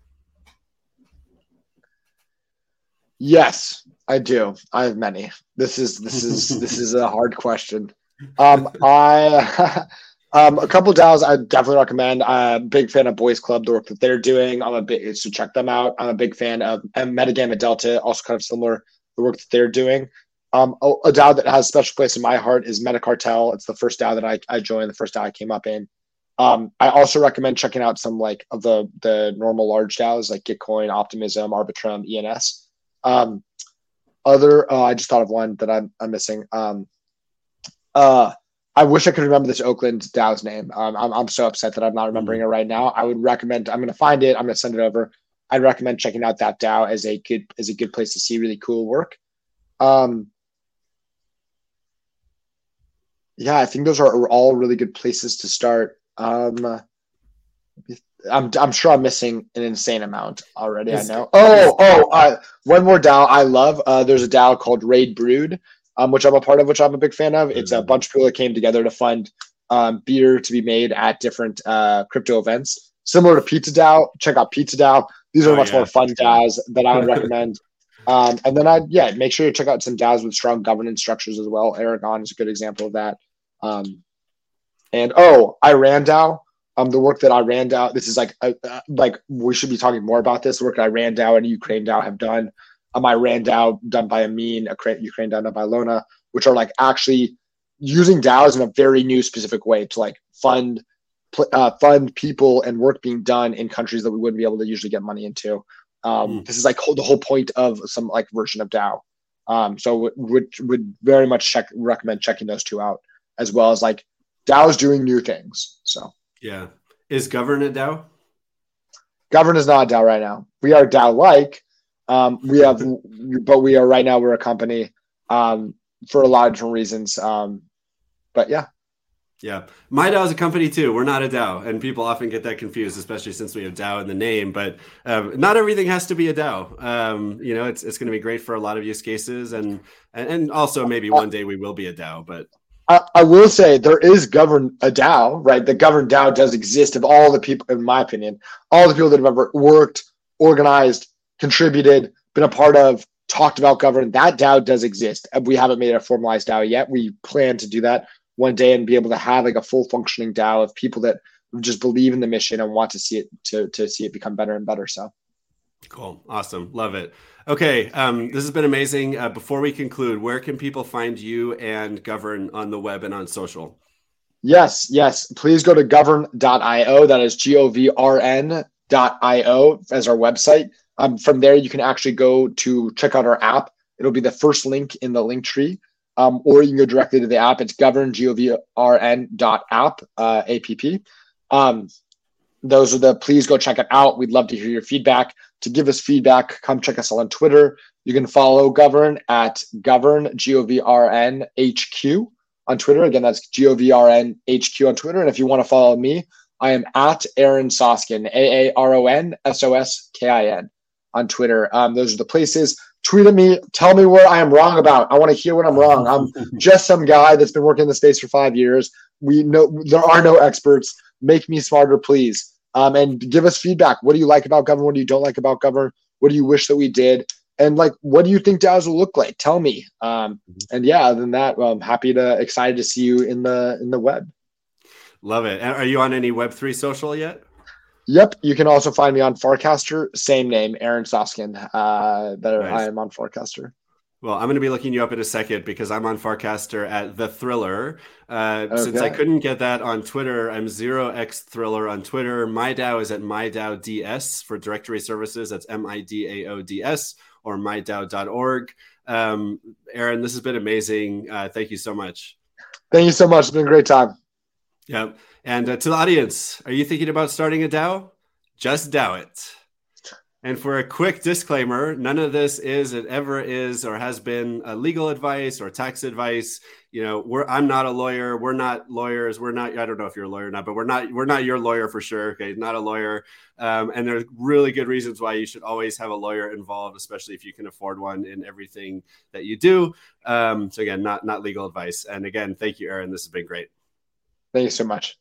Yes, I do. I have many. This is this is (laughs) this is a hard question. Um, I (laughs) um, a couple DAOs I definitely recommend. I'm a big fan of Boys Club, the work that they're doing. I'm a big so check them out. I'm a big fan of Metagamma Delta, also kind of similar the work that they're doing. Um, a, a DAO that has a special place in my heart is Metacartel. It's the first DAO that I, I joined, the first DAO I came up in. Um, I also recommend checking out some like of the the normal large DAOs like Gitcoin, Optimism, Arbitrum, ENS. Um, other, uh, I just thought of one that I'm, I'm missing. Um, uh, I wish I could remember this Oakland DAO's name. Um, I'm, I'm so upset that I'm not remembering it right now. I would recommend. I'm going to find it. I'm going to send it over. I'd recommend checking out that Dow as a good as a good place to see really cool work. Um, yeah, I think those are all really good places to start. Um, I'm I'm sure I'm missing an insane amount already. I know. Oh oh, uh, one more DAO I love. Uh, there's a DAO called Raid Brood, um, which I'm a part of, which I'm a big fan of. It's a mm-hmm. bunch of people that came together to fund um, beer to be made at different uh, crypto events. similar to Pizza DAO. Check out Pizza DAO. These are oh, much yeah. more fun DAOs that I would (laughs) recommend. Um, and then I yeah, make sure you check out some DAOs with strong governance structures as well. Aragon is a good example of that. Um, and oh, Iran DAO. Um, the work that Iran DAO. This is like uh, uh, like we should be talking more about this. Work that Iran DAO and Ukraine DAO have done. Um, Iran DAO done by Amin, a Ukraine DAO done by Lona, which are like actually using DAOs in a very new specific way to like fund uh, fund people and work being done in countries that we wouldn't be able to usually get money into. Um, mm. This is like the whole point of some like version of DAO. Um, so would would very much check recommend checking those two out as well as like DAO's doing new things. So yeah, is Govrn a DAO? Govrn is not a DAO right now. We are DAO like. Um, we have, (laughs) but we are right now. We're a company um, for a lot of different reasons. Um, but yeah, yeah. My DAO is a company too. We're not a DAO. And people often get that confused, especially since we have DAO in the name. But um, not everything has to be a DAO. Um, you know, it's, it's going to be great for a lot of use cases. And, and, and also maybe one day we will be a DAO. But I, will say there is Govrn a DAO, right? The governed DAO does exist of all the people, in my opinion, all the people that have ever worked, organized, contributed, been a part of, talked about Govrn. That DAO does exist. We haven't made a formalized DAO yet. We plan to do that one day and be able to have like a full functioning DAO of people that just believe in the mission and want to see it to to see it become better and better. So cool, awesome, love it. Okay, um, this has been amazing. Uh, before we conclude, where can people find you and Govrn on the web and on social? Yes, yes. Please go to govrn.io. That is G O V R N.io as our website. Um, from there, you can actually go to check out our app. It'll be the first link in the link tree um, or you can go directly to the app. It's Govrn, G-O-V-R-N dot app, uh, A-P-P. Um, those are the, please go check it out. We'd love to hear your feedback. To give us feedback, come check us out on Twitter. You can follow Govrn at Govrn, G-O-V-R-N H-Q on Twitter. Again, that's G-O-V-R-N H-Q on Twitter. And if you want to follow me, I am at Aaron Soskin, A-A-R-O-N-S-O-S-K-I-N on Twitter. Um, those are the places tweet at me, tell me where I am wrong about. I want to hear what I'm wrong. I'm (laughs) just some guy that's been working in the space for five years. We know there are no experts. Make me smarter, please. Um, and give us feedback. What do you like about Govrn? What do you don't like about Govrn? What do you wish that we did? And like, what do you think DAOs will look like? Tell me. Um, mm-hmm. and yeah, other than that, well, I'm happy to excited to see you in the in the web. Love it. Are you on any Web three social yet? Yep. You can also find me on Farcaster, same name, Aaron Soskin. Uh, that nice. I am on Farcaster. Well, I'm going to be looking you up in a second because I'm on Farcaster at the Thriller. Uh, okay. Since I couldn't get that on Twitter, I'm zero x Thriller on Twitter. My DAO is at MyDAO DS for directory services. That's M I D A O D S or mydao.org. Um, Aaron, this has been amazing. Uh, thank you so much. Thank you so much. It's been a great time. Yep. And uh, to the audience, are you thinking about starting a DAO? Just DAO it. And for a quick disclaimer, none of this is, it ever is, or has been a legal advice or tax advice. You know, we're I'm not a lawyer. We're not lawyers. We're not. I don't know if you're a lawyer or not, but we're not. We're not your lawyer for sure. Okay, not a lawyer. Um, and there's really good reasons why you should always have a lawyer involved, especially if you can afford one in everything that you do. Um, so again, not not legal advice. And again, thank you, Aaron. This has been great. Thank you so much.